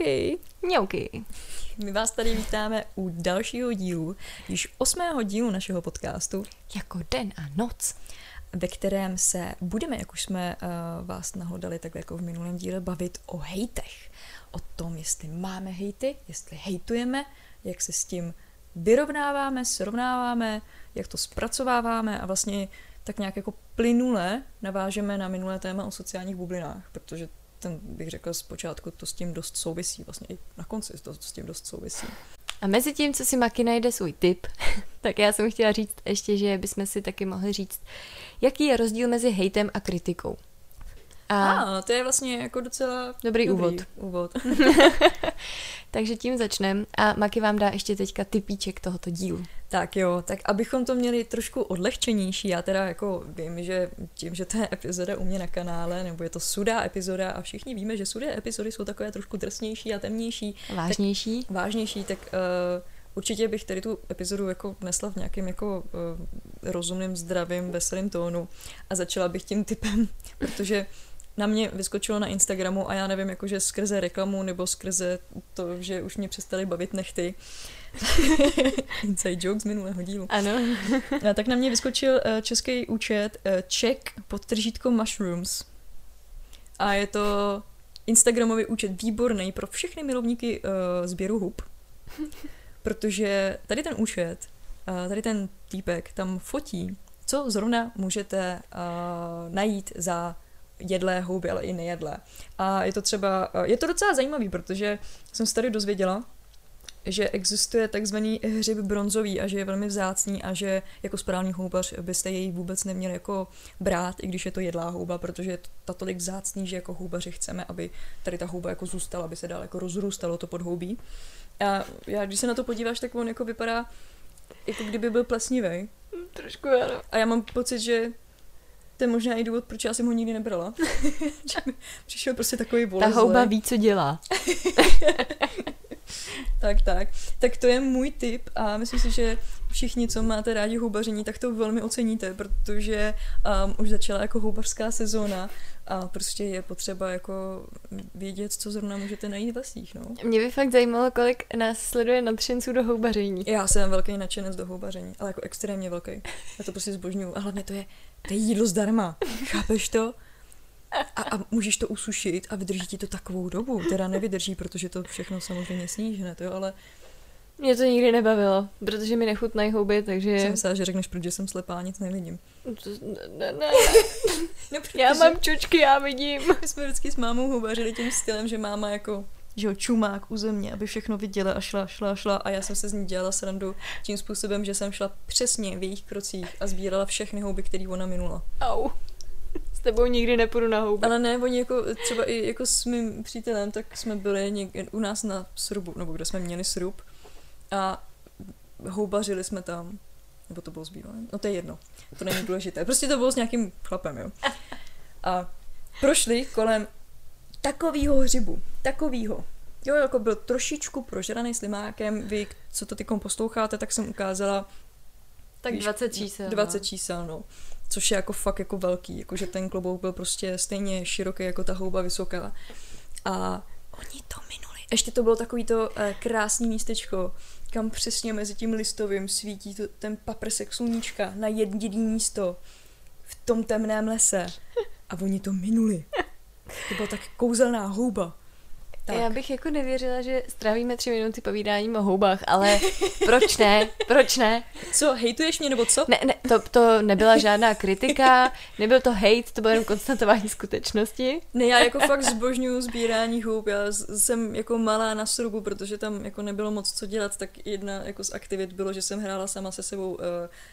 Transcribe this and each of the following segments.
Mňauky. Mňauky. My vás tady vítáme u dalšího dílu, již osmého dílu našeho podcastu, Jako den a noc. ve kterém se budeme, jak už jsme uh, vás nahodali, tak jako v minulém díle, bavit o hejtech. O tom, jestli máme hejty, jestli hejtujeme, jak se s tím vyrovnáváme, srovnáváme, jak to zpracováváme a vlastně tak nějak jako plynule navážeme na minulé téma o sociálních bublinách, protože ten bych řekl zpočátku to s tím dost souvisí, vlastně i na konci to s tím dost souvisí. A mezi tím, co si Maki najde svůj tip, tak já jsem chtěla říct ještě, že bychom si taky mohli říct, jaký je rozdíl mezi hejtem a kritikou. A ah, to je vlastně jako docela Dobrý úvod. úvod. takže tím začneme a Maki vám dá ještě teďka typíček tohoto dílu. Tak jo, tak abychom to měli trošku odlehčenější, já teda jako vím, že tím, že to je epizoda u mě na kanále, nebo je to sudá epizoda a všichni víme, že sudé epizody jsou takové trošku drsnější a temnější, Vážnější? vážnější, tak uh, určitě bych tady tu epizodu jako nesla v nějakém jako uh, rozumným, zdravým, veselým tónu a začala bych tím typem, protože na mě vyskočilo na Instagramu a já nevím, jakože skrze reklamu nebo skrze to, že už mě přestali bavit nechty. Inside joke z minulého dílu. Ano. A tak na mě vyskočil uh, český účet uh, Czech podtržítko mushrooms. A je to Instagramový účet výborný pro všechny milovníky uh, sběru hub. Protože tady ten účet, uh, tady ten týpek tam fotí, co zrovna můžete uh, najít za jedlé houby, ale i nejedlé. A je to třeba, je to docela zajímavý, protože jsem se tady dozvěděla, že existuje takzvaný hřib bronzový a že je velmi vzácný a že jako správný houbař byste jej vůbec neměli jako brát, i když je to jedlá houba, protože je to tolik vzácný, že jako houbaři chceme, aby tady ta houba jako zůstala, aby se dál jako rozrůstalo to podhoubí. A já, když se na to podíváš, tak on jako vypadá, jako kdyby byl plesnivý. Trošku ano. A já mám pocit, že to je možná i důvod, proč já jsem ho nikdy nebrala. Přišel prostě takový Ta volezlej. houba ví, co dělá. Tak, tak. Tak to je můj tip a myslím si, že všichni, co máte rádi houbaření, tak to velmi oceníte, protože um, už začala jako houbařská sezóna a prostě je potřeba jako vědět, co zrovna můžete najít v lesích, no. Mě by fakt zajímalo, kolik nás sleduje nadšenců do houbaření. Já jsem velký nadšenec do houbaření, ale jako extrémně velký. Já to prostě zbožňuju. A hlavně to je, to je jídlo zdarma. Chápeš to? A, a můžeš to usušit a vydrží ti to takovou dobu. Teda nevydrží, protože to všechno samozřejmě snížne, to jo, ale Mě to nikdy nebavilo, protože mi nechutnají houby, takže... jsem myslela, že řekneš, protože jsem slepá nic nevidím. Ne, ne, No, já protože mám čočky, já vidím. My jsme vždycky s mámou houbařili tím stylem, že máma jako že jo, čumák u země, aby všechno viděla a šla, šla, šla a já jsem se z ní dělala srandu tím způsobem, že jsem šla přesně v jejich krocích a sbírala všechny houby, které ona minula. Au. S tebou nikdy nepůjdu na houby. Ale ne, oni jako třeba i jako s mým přítelem, tak jsme byli něk- u nás na srubu, nebo kde jsme měli srub a houbařili jsme tam, nebo to bylo s bývalým, no to je jedno, to není důležité, prostě to bylo s nějakým chlapem, jo. A prošli kolem takovýho hřibu, takovýho. Jo, jako byl trošičku prožraný slimákem, vy, co to tykom posloucháte, tak jsem ukázala tak víš, 20 čísel. 20 čísel, no. Což je jako fakt jako velký, jakože ten klobouk byl prostě stejně široký jako ta houba vysoká. A oni to minuli. Ještě to bylo takový to uh, krásný místečko, kam přesně mezi tím listovým svítí to, ten paprsek sluníčka na jediný místo v tom temném lese. A oni to minuli. To byla tak kouzelná houba. Tak. Já bych jako nevěřila, že strávíme tři minuty povídáním o houbách, ale proč ne? Proč ne? Co, hejtuješ mě nebo co? Ne, ne to, to nebyla žádná kritika, nebyl to hate, to bylo jenom konstatování skutečnosti. Ne, já jako fakt zbožňuju sbírání hub. Já jsem jako malá na srubu, protože tam jako nebylo moc co dělat, tak jedna jako z aktivit bylo, že jsem hrála sama se sebou uh,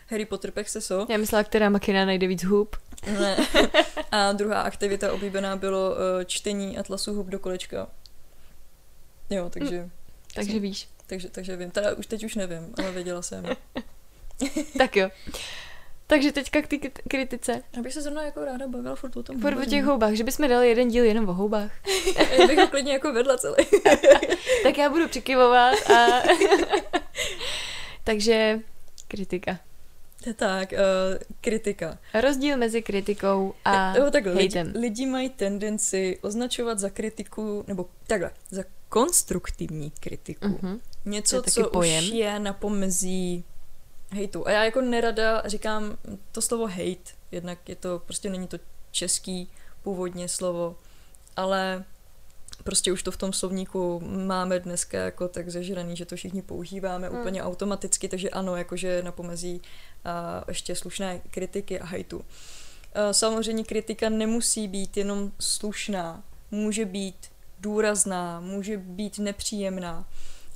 Harry Potter Pexeso. Já myslela, která makina najde víc hub. Ne. A druhá aktivita oblíbená bylo uh, čtení Atlasu hub do kolečka. Jo, takže, Takže víš. takže, takže vím. Teda už teď už nevím, ale věděla jsem. Tak jo. Takže teďka k té kritice. Já bych se zrovna jako ráda bavila furt o tom. Furt o těch houbách, že bychom dali jeden díl jenom o houbách. Já bych ho klidně jako vedla celý. Tak já budu přikyvovat a... Takže kritika. tak, uh, kritika. Rozdíl mezi kritikou a jo, takhle, lidi, hejtem. lidi mají tendenci označovat za kritiku, nebo takhle, za konstruktivní kritiku. Mhm. Něco, co pojem. už je na pomezí hejtu. A já jako nerada říkám to slovo hate, jednak je to, prostě není to český původně slovo, ale prostě už to v tom slovníku máme dneska jako tak zežraný, že to všichni používáme Hmm. úplně automaticky, takže ano, jakože na pomezí a ještě slušné kritiky a hejtu. Samozřejmě kritika nemusí být jenom slušná, může být důrazná, může být nepříjemná,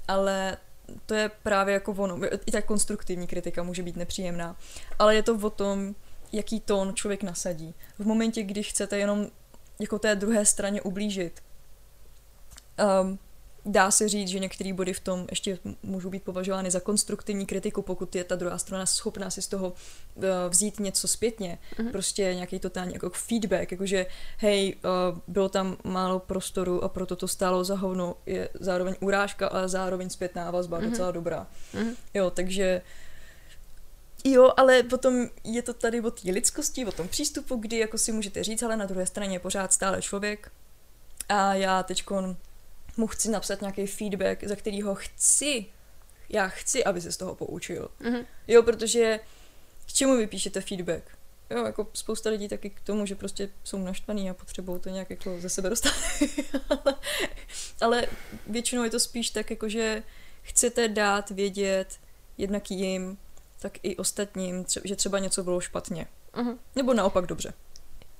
ale to je právě jako ono. I ta konstruktivní kritika může být nepříjemná, ale je to o tom, jaký tón člověk nasadí. V momentě, kdy chcete jenom jako té druhé straně ublížit, um, dá se říct, že některé body v tom ještě můžou být považovány za konstruktivní kritiku, pokud je ta druhá strana schopná si z toho uh, vzít něco zpětně. Mhm. Prostě nějaký totální jako feedback, jakože hej, uh, bylo tam málo prostoru a proto to stálo za hovno, je zároveň urážka, ale zároveň zpětná vazba, Mhm. docela dobrá. Mhm. Jo, takže Jo, ale potom je to tady o té lidskosti, o tom přístupu, kdy jako si můžete říct, ale na druhé straně je pořád stále člověk a já teď mu chci napsat nějaký feedback, za kterýho chci, já chci, aby se z toho poučil. Mhm. Jo, protože k čemu vy píšete feedback? Jo, jako spousta lidí taky k tomu, že prostě jsou naštvaný a potřebují to nějak jako ze sebe dostat. ale, ale většinou je to spíš tak, jako že chcete dát vědět jednak jim, tak i ostatním, tře- že třeba něco bylo špatně. Mhm. Nebo naopak dobře.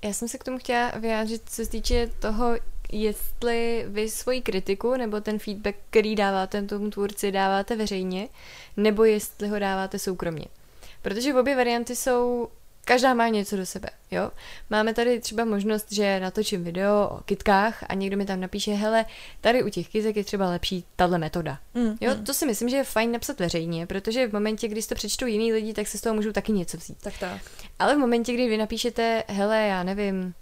Já jsem se k tomu chtěla vyjádřit, co se týče toho, jestli vy svoji kritiku nebo ten feedback, který dáváte tomu tvůrci, dáváte veřejně, nebo jestli ho dáváte soukromně. Protože obě varianty jsou, každá má něco do sebe, jo. Máme tady třeba možnost, že natočím video o kytkách a někdo mi tam napíše, hele, tady u těch kytek je třeba lepší tahle metoda. Mm, Jo, mm. to si myslím, že je fajn napsat veřejně, protože v momentě, kdy si to přečtou jiný lidi, tak se z toho můžou taky něco vzít. Tak tak. Ale v momentě, kdy vy napíšete, hele, já nevím,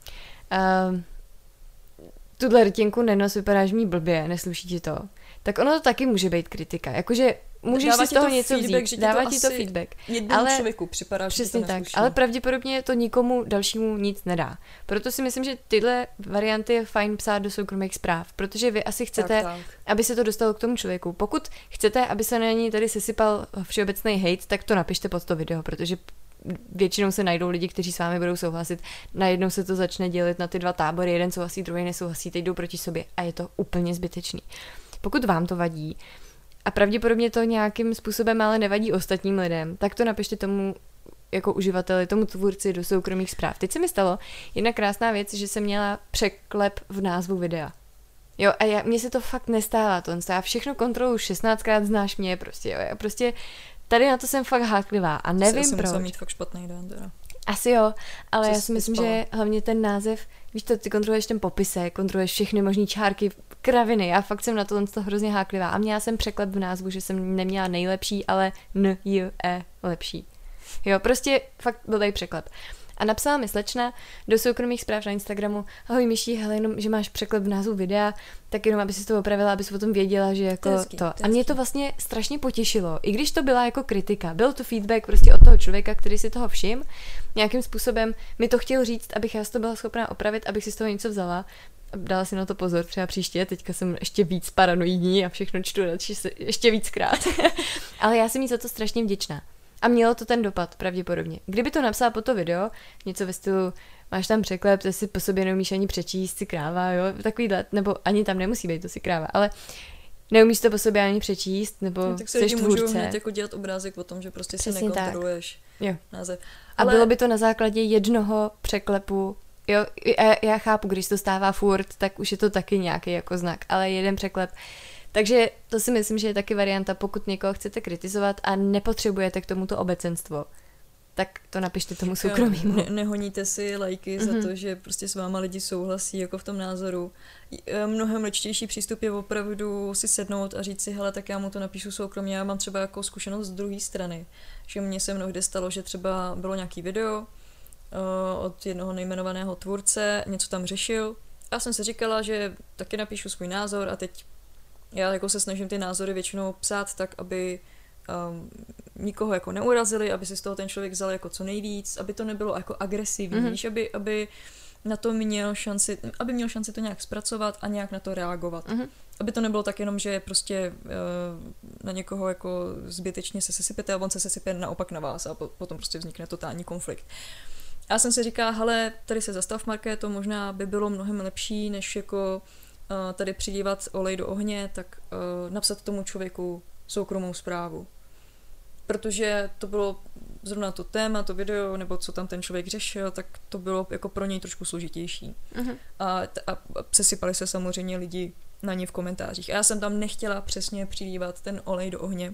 uh, tuhle rtěnku nenos, vypadáš mi blbě, nesluší ti to, tak ono to taky může být kritika. Jakože můžeš Dává si z toho to něco feedback, vzít. že Dává to ti to feedback. Jednomu Ale- člověku připadá, že Přesně to tak, ale pravděpodobně to nikomu dalšímu nic nedá. Proto si myslím, že tyhle varianty je fajn psát do soukromých zpráv, protože vy asi chcete, tak, tak. aby se to dostalo k tomu člověku. Pokud chcete, aby se na ní tady sesypal všeobecný hate, tak to napište pod to video, protože většinou se najdou lidi, kteří s vámi budou souhlasit. Najednou se to začne dělit na ty dva tábory, jeden souhlasí, druhý nesouhlasí, teď jdou proti sobě a je to úplně zbytečný. Pokud vám to vadí a pravděpodobně to nějakým způsobem ale nevadí ostatním lidem, tak to napište tomu jako uživateli, tomu tvůrci do soukromých zpráv. Teď se mi stalo jedna krásná věc, že jsem měla překlep v názvu videa. Jo, a já, mně se to fakt nestává, to já všechno kontrolu 16krát znáš mě, prostě, jo, já prostě tady na to jsem fakt háklivá a nevím Asi proč. musela mít fakt špatný den teda. Asi jo, ale Co já si myslím, vyspala? že hlavně ten název, víš to, ty kontroluješ ten popise, kontroluješ všechny možné čárky, kraviny, já fakt jsem na to, to hrozně háklivá a měla jsem překlep v názvu, že jsem neměla nejlepší, ale n, j, e, lepší. Jo, prostě fakt blbý překlep. A napsala mi slečna do soukromých zpráv na Instagramu, ahoj Myší, hele, jenom, že máš překlep v názvu videa, tak jenom, aby si to opravila, aby si o tom věděla, že jako To hezký, to A mě to vlastně strašně potěšilo, i když to byla jako kritika. Byl to feedback prostě od toho člověka, který si toho všim, nějakým způsobem mi to chtěl říct, abych já to byla schopná opravit, abych si z toho něco vzala. Dala si na to pozor třeba příště, teďka jsem ještě víc paranoidní a všechno čtu radši se- ještě víckrát. Ale já jsem jí za to strašně vděčná. A mělo to ten dopad, pravděpodobně. Kdyby to napsala po to video, něco ve stylu, máš tam překlep, to si po sobě neumíš ani přečíst, si kráva, jo, takovýhle, nebo ani tam nemusí být, to si kráva, ale neumíš to po sobě ani přečíst, nebo No, tak se lidi můžou hned jako dělat obrázek o tom, že prostě si Přesně tak. nekontroluješ Jo. název. A bylo by to na základě jednoho překlepu. Jo, já, já chápu, když to stává furt, tak už je to taky nějaký jako znak, ale jeden překlep. Takže to si myslím, že je taky varianta, pokud někoho chcete kritizovat a nepotřebujete k tomuto obecenstvo, tak to napište tomu soukromému. Ne, nehoníte si lajky mm-hmm. Mhm. za to, že prostě s váma lidi souhlasí jako v tom názoru. E, Mnohem ličtější přístup je opravdu si sednout a říct si, hele, tak já mu to napíšu soukromně. Já mám třeba jako zkušenost z druhé strany, že mně se mnohdy stalo, že třeba bylo nějaký video uh, od jednoho nejmenovaného tvůrce, něco tam řešil. Já jsem si říkala, že taky napíšu svůj názor a teď já jako se snažím ty názory většinou psát tak, aby um, nikoho jako neurazili, aby si z toho ten člověk vzal jako co nejvíc, aby to nebylo jako agresivní, Mhm. mm-hmm. aby, aby na to měl šanci, aby měl šanci to nějak zpracovat a nějak na to reagovat. Mhm. aby to nebylo tak jenom, že prostě uh, na někoho jako zbytečně se sesypete a on se sesype naopak na vás a po, potom prostě vznikne totální konflikt. Já jsem si říkala, hele, tady se zastav, Marké, to možná by bylo mnohem lepší, než jako uh, tady přidívat olej do ohně, tak uh, napsat tomu člověku soukromou zprávu. Protože to bylo zrovna to téma, to video, nebo co tam ten člověk řešil, tak to bylo jako pro něj trošku složitější. Uh-huh. A, a, a přesypali se samozřejmě lidi na ně v komentářích. A já jsem tam nechtěla přesně přilívat ten olej do ohně.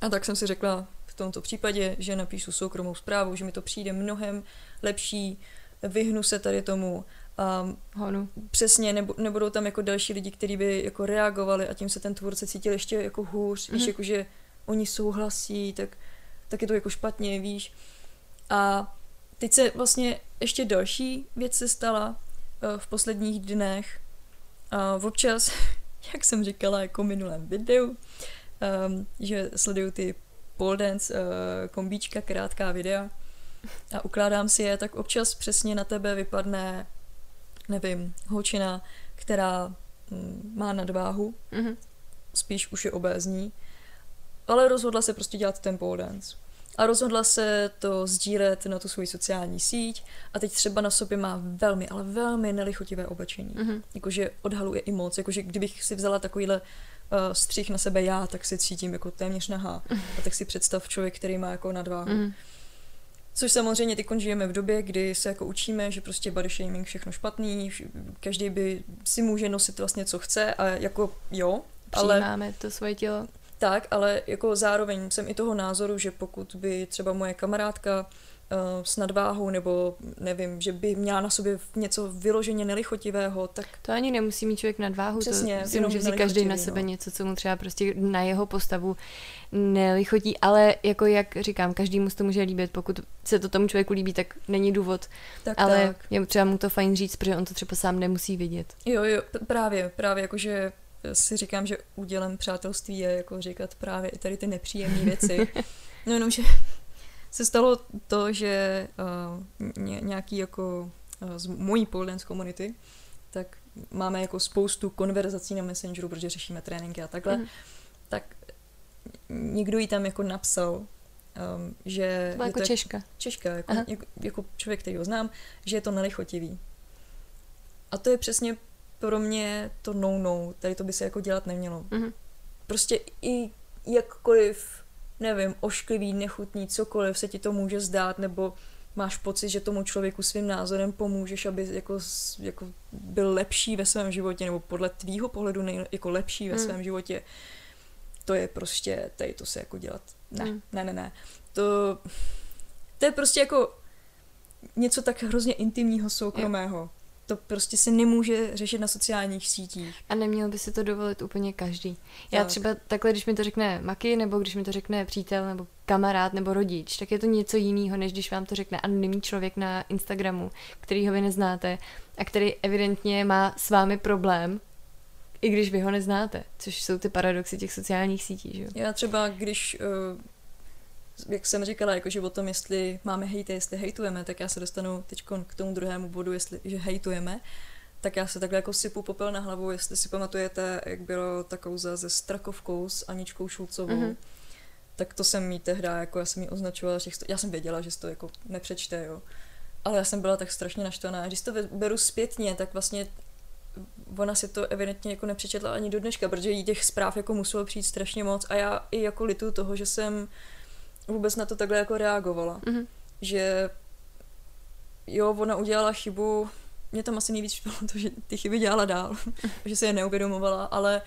A tak jsem si řekla v tomto případě, že napíšu soukromou zprávu, že mi to přijde mnohem lepší, vyhnu se tady tomu a Honu. přesně, nebo, nebudou tam jako další lidi, kteří by jako reagovali a tím se ten tvůrce cítil ještě jako hůř, mm-hmm. víš, jako že oni souhlasí, tak, tak je to jako špatně, víš. A teď se vlastně ještě další věc se stala uh, v posledních dnech. A občas, jak jsem říkala jako v minulém videu, um, že sleduju ty pole dance uh, kombíčka, krátká videa a ukládám si je, tak občas přesně na tebe vypadne, nevím, holčina, která mm, má nadváhu, mm-hmm. spíš už je obézní, ale rozhodla se prostě dělat ten pole dance. A rozhodla se to sdílet na tu svoji sociální síť a teď třeba na sobě má velmi, ale velmi nelichotivé oblečení. Mm-hmm. Jakože odhaluje i moc, jakože kdybych si vzala takovýhle uh, střih na sebe já, tak si cítím jako téměř nahá. A tak si představ člověk, který má jako nadváhu. Mm-hmm. Což samozřejmě teď žijeme v době, kdy se jako učíme, že prostě body shaming všechno špatný, každý by si může nosit vlastně co chce a jako jo, ale... Přijímáme to svoje tělo. Tak, ale jako zároveň jsem i toho názoru, že pokud by třeba moje kamarádka s nadváhou, nebo nevím, že by měla na sobě něco vyloženě nelichotivého, tak... To ani nemusí mít člověk nadváhu, Přesně, to si může si každý na sebe no. něco, co mu třeba prostě na jeho postavu nelichotí, ale jako jak říkám, každý mu to může líbit, pokud se to tomu člověku líbí, tak není důvod, tak, ale tak. je třeba mu to fajn říct, protože on to třeba sám nemusí vidět. Jo, jo, právě, právě jakože si říkám, že údělem přátelství je jako říkat právě i tady ty nepříjemné věci. No jenom, že se stalo to, že uh, ně, nějaký jako uh, z mojí pole dance komunity, tak máme jako spoustu konverzací na Messengeru, protože řešíme tréninky a takhle, mm. tak někdo jí tam jako napsal, um, že... To byla jako to, Češka. Češka, jako, jako, jako člověk, který ho znám, že je to nelichotivý. A to je přesně pro mě to no-no, tady to by se jako dělat nemělo. Mm-hmm. Prostě i jakkoliv nevím, ošklivý, nechutný, cokoliv se ti to může zdát, nebo máš pocit, že tomu člověku svým názorem pomůžeš, aby jako, jako byl lepší ve svém životě, nebo podle tvýho pohledu nej, jako lepší ve mm. svém životě, to je prostě, tady to se jako dělat, ne, mm. ne, ne, ne. To, to je prostě jako něco tak hrozně intimního, soukromého. Jo to prostě se nemůže řešit na sociálních sítích. A neměl by si to dovolit úplně každý. Já tak. třeba takhle, když mi to řekne Maki, nebo když mi to řekne přítel, nebo kamarád, nebo rodič, tak je to něco jiného, než když vám to řekne anonymní člověk na Instagramu, který ho vy neznáte a který evidentně má s vámi problém, i když vy ho neznáte, což jsou ty paradoxy těch sociálních sítí. Že? Já třeba, když uh jak jsem říkala, jako, že o tom, jestli máme hejty, jestli hejtujeme, tak já se dostanu teď k tomu druhému bodu, jestli, že hejtujeme, tak já se takhle jako sypu popel na hlavu, jestli si pamatujete, jak bylo ta kouza se Strakovkou, s Aničkou Šulcovou, mm-hmm. tak to jsem jí tehdy, jako já jsem jí označovala, že to, já jsem věděla, že to jako nepřečte, jo. Ale já jsem byla tak strašně naštvaná. Když to beru zpětně, tak vlastně ona si to evidentně jako nepřečetla ani do dneška, protože jí těch zpráv jako muselo přijít strašně moc a já i jako litu toho, že jsem vůbec na to takhle jako reagovala. Mm-hmm. Že jo, ona udělala chybu, mě tam asi nejvíc šlo to, že ty chyby dělala dál, že se je neuvědomovala, ale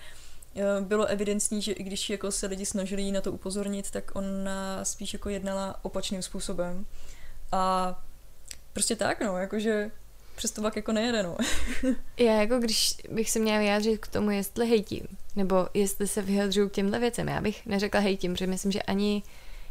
eh, bylo evidentní, že i když jako se lidi snažili na to upozornit, tak ona spíš jako jednala opačným způsobem. A prostě tak, no, jakože přes to jako nejede, no. Já jako když bych se měla vyjádřit k tomu, jestli hejtím, nebo jestli se vyjadřuju k těmhle věcem, já bych neřekla hejtím, protože myslím, že ani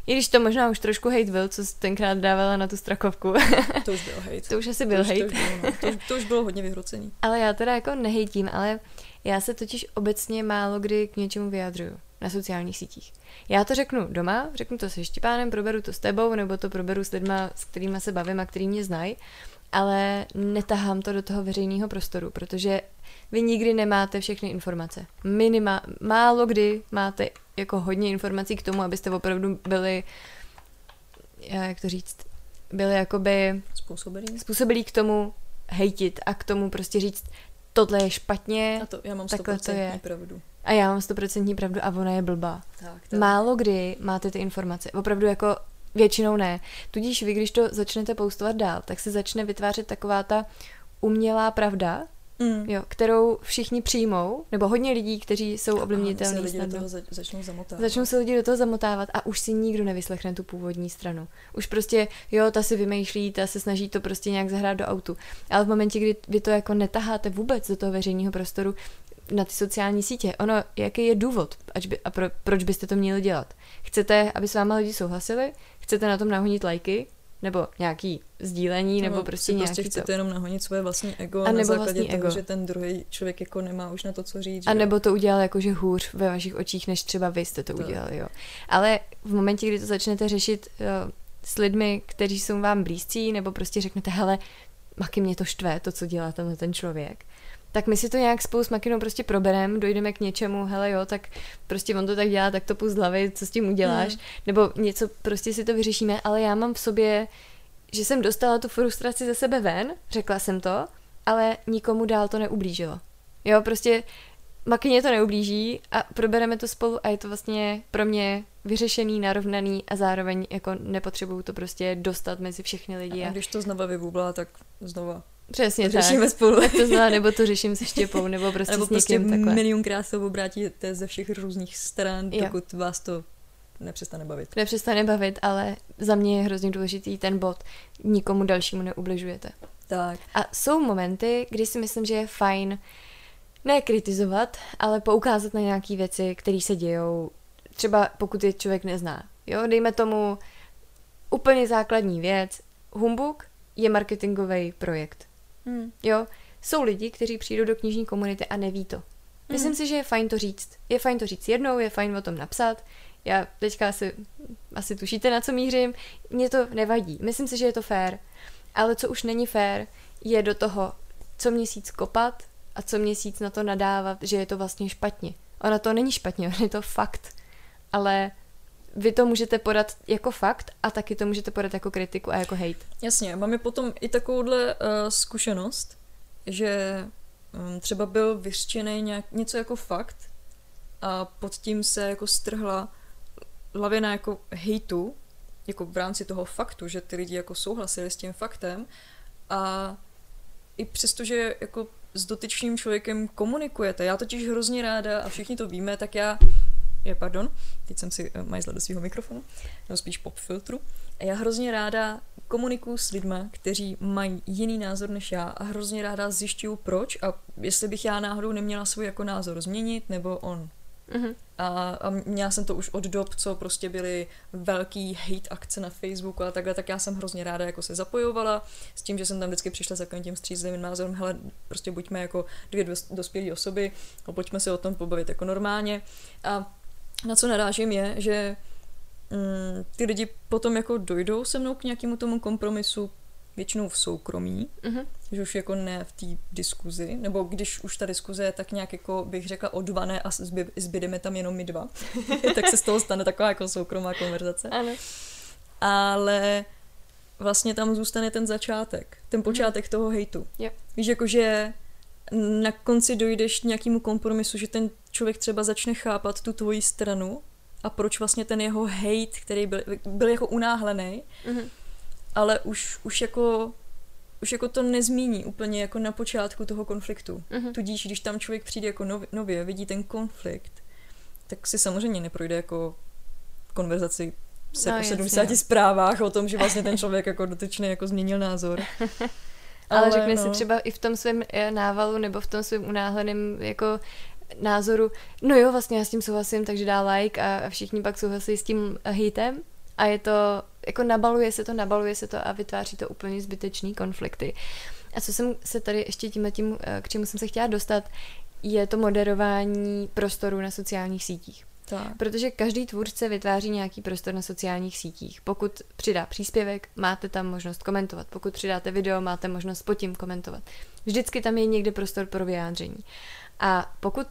i když to možná už trošku hate byl, co tenkrát dávala na tu strakovku. to už byl hate. to už asi byl to hate. To už, bylo, no. to, už, to už bylo hodně vyhrocení. Ale já teda jako nehejtím, ale já se totiž obecně málo kdy k něčemu vyjadřuju na sociálních sítích. Já to řeknu doma, řeknu to se Štěpánem, proberu to s tebou, nebo to proberu s lidma, s kterými se bavím a který mě znají, ale netahám to do toho veřejného prostoru, protože vy nikdy nemáte všechny informace. Minima, málo kdy máte jako hodně informací k tomu, abyste opravdu byli, jak to říct, byli jakoby Způsobilý? způsobilí k tomu hejtit a k tomu prostě říct, tohle je špatně A to já mám Takhle to 100% je. pravdu. a já mám stoprocentní pravdu a ona je blbá. Tak, tak. Málo kdy máte ty informace. Opravdu jako většinou ne. Tudíž vy, když to začnete postovat dál, tak se začne vytvářet taková ta umělá pravda, Mm. jo, kterou všichni přijmou, nebo hodně lidí, kteří jsou A se ovlivnitelní lidi do snadno. toho za- začnou zamotávat. Začnou se lidi do toho zamotávat a už si nikdo nevyslechne tu původní stranu. Už prostě, jo, ta si vymýšlí, ta se snaží to prostě nějak zahrát do autu. Ale v momentě, kdy vy to jako netaháte vůbec do toho veřejného prostoru, na ty sociální sítě, ono, jaký je důvod ač by, a pro, proč byste to měli dělat? Chcete, aby s váma lidi souhlasili? Chcete na tom nahonit lajky? Nebo nějaký sdílení, nebo, prostě si nějaký prostě to. chcete jenom nahonit svoje vlastní ego A na nebo základě vlastní toho, ego. že ten druhý člověk jako nemá už na to, co říct. A že jo? nebo to udělal jakože hůř ve vašich očích, než třeba vy jste to Tak. udělali, jo. Ale v momentě, kdy to začnete řešit uh, s lidmi, kteří jsou vám blízcí, nebo prostě řeknete, hele, Maky mě to štve, to, co dělá tenhle ten člověk, tak my si to nějak spolu s Makinou prostě probereme, dojdeme k něčemu, hele jo, tak prostě on to tak dělá, tak to pust z hlavy, co s tím uděláš, Hmm. nebo něco, prostě si to vyřešíme, ale já mám v sobě, že jsem dostala tu frustraci ze sebe ven, řekla jsem to, ale nikomu dál to neublížilo. Jo, prostě Makyně to neublíží a probereme to spolu a je to vlastně pro mě vyřešený, narovnaný a zároveň jako nepotřebuju to prostě dostat mezi všechny lidi. A když to znova vybublá, tak znova přesně to tak. řešíme spolu. Tak to znamená, nebo to řeším se štěpou, nebo prostě Nebo s prostě někým takhle. milionkrát se obrátíte ze všech různých stran, Jo. dokud vás to nepřestane bavit. Nepřestane bavit, ale za mě je hrozně důležitý ten bod. Nikomu dalšímu neubližujete. Tak. A jsou momenty, kdy si myslím, že je fajn ne kritizovat, ale poukázat na nějaké věci, které se dějou, třeba pokud je člověk nezná. Jo, dejme tomu úplně základní věc. Humbug je marketingový projekt. Hmm. Jo, jsou lidi, kteří přijdou do knižní komunity a neví to. Myslím Mhm. si, že je fajn to říct. Je fajn to říct jednou, je fajn o tom napsat. Já teďka asi, asi tušíte, na co mířím. Mně to nevadí. Myslím si, že je to fér. Ale co už není fér, je do toho co měsíc kopat a co měsíc na to nadávat, že je to vlastně špatně. Ona to není špatně, on je to fakt. Ale vy to můžete podat jako fakt a taky to můžete podat jako kritiku a jako hate. Jasně, máme potom i takovouhle uh, zkušenost, že um, třeba byl vyřčený nějak, něco jako fakt a pod tím se jako strhla lavina jako hejtu, jako v rámci toho faktu, že ty lidi jako souhlasili s tím faktem a i přesto, že jako s dotyčným člověkem komunikujete, já totiž hrozně ráda a všichni to víme, tak já je, pardon, teď jsem si eh, majzla do svého mikrofonu, nebo spíš pop filtru. A já hrozně ráda komunikuju s lidma, kteří mají jiný názor než já a hrozně ráda zjišťuju proč a jestli bych já náhodou neměla svůj jako názor změnit, nebo on. Mhm. A, a měla jsem to už od dob, co prostě byly velký hate akce na Facebooku a takhle, tak já jsem hrozně ráda jako se zapojovala s tím, že jsem tam vždycky přišla s takovým tím střízlivým názorem, hele, prostě buďme jako dvě dos- dospělé osoby a pojďme se o tom pobavit jako normálně. A na co narážím je, že mm, ty lidi potom jako dojdou se mnou k nějakému tomu kompromisu, většinou v soukromí, Mhm. že už jako ne v té diskuzi, nebo když už ta diskuze je tak nějak jako bych řekla odvané a zby, zbydeme tam jenom my dva, tak se z toho stane taková jako soukromá konverzace. Ano. Ale vlastně tam zůstane ten začátek, ten počátek toho hejtu. Jo. Víš, jakože na konci dojdeš k nějakému kompromisu, že ten člověk třeba začne chápat tu tvoji stranu a proč vlastně ten jeho hate, který byl, byl jako unáhlený, Mhm. ale už, už jako už jako to nezmíní úplně jako na počátku toho konfliktu. Mhm. Tudíž, když tam člověk přijde jako nově, nově vidí ten konflikt, tak si samozřejmě neprojde jako konverzaci se No, po jasně, 70 no. zprávách o tom, že vlastně ten člověk jako dotyčný jako změnil názor. Ale, ale řekne no. si třeba i v tom svém eh, návalu nebo v tom svém unáhleném jako názoru, no jo, vlastně já s tím souhlasím, takže dá like a, a všichni pak souhlasí s tím hitem a je to, jako nabaluje se to, nabaluje se to a vytváří to úplně zbytečný konflikty. A co jsem se tady ještě tím tím, eh, k čemu jsem se chtěla dostat, je to moderování prostoru na sociálních sítích. Tak. Protože každý tvůrce vytváří nějaký prostor na sociálních sítích. Pokud přidá příspěvek, máte tam možnost komentovat. Pokud přidáte video, máte možnost pod tím komentovat. Vždycky tam je někde prostor pro vyjádření. A pokud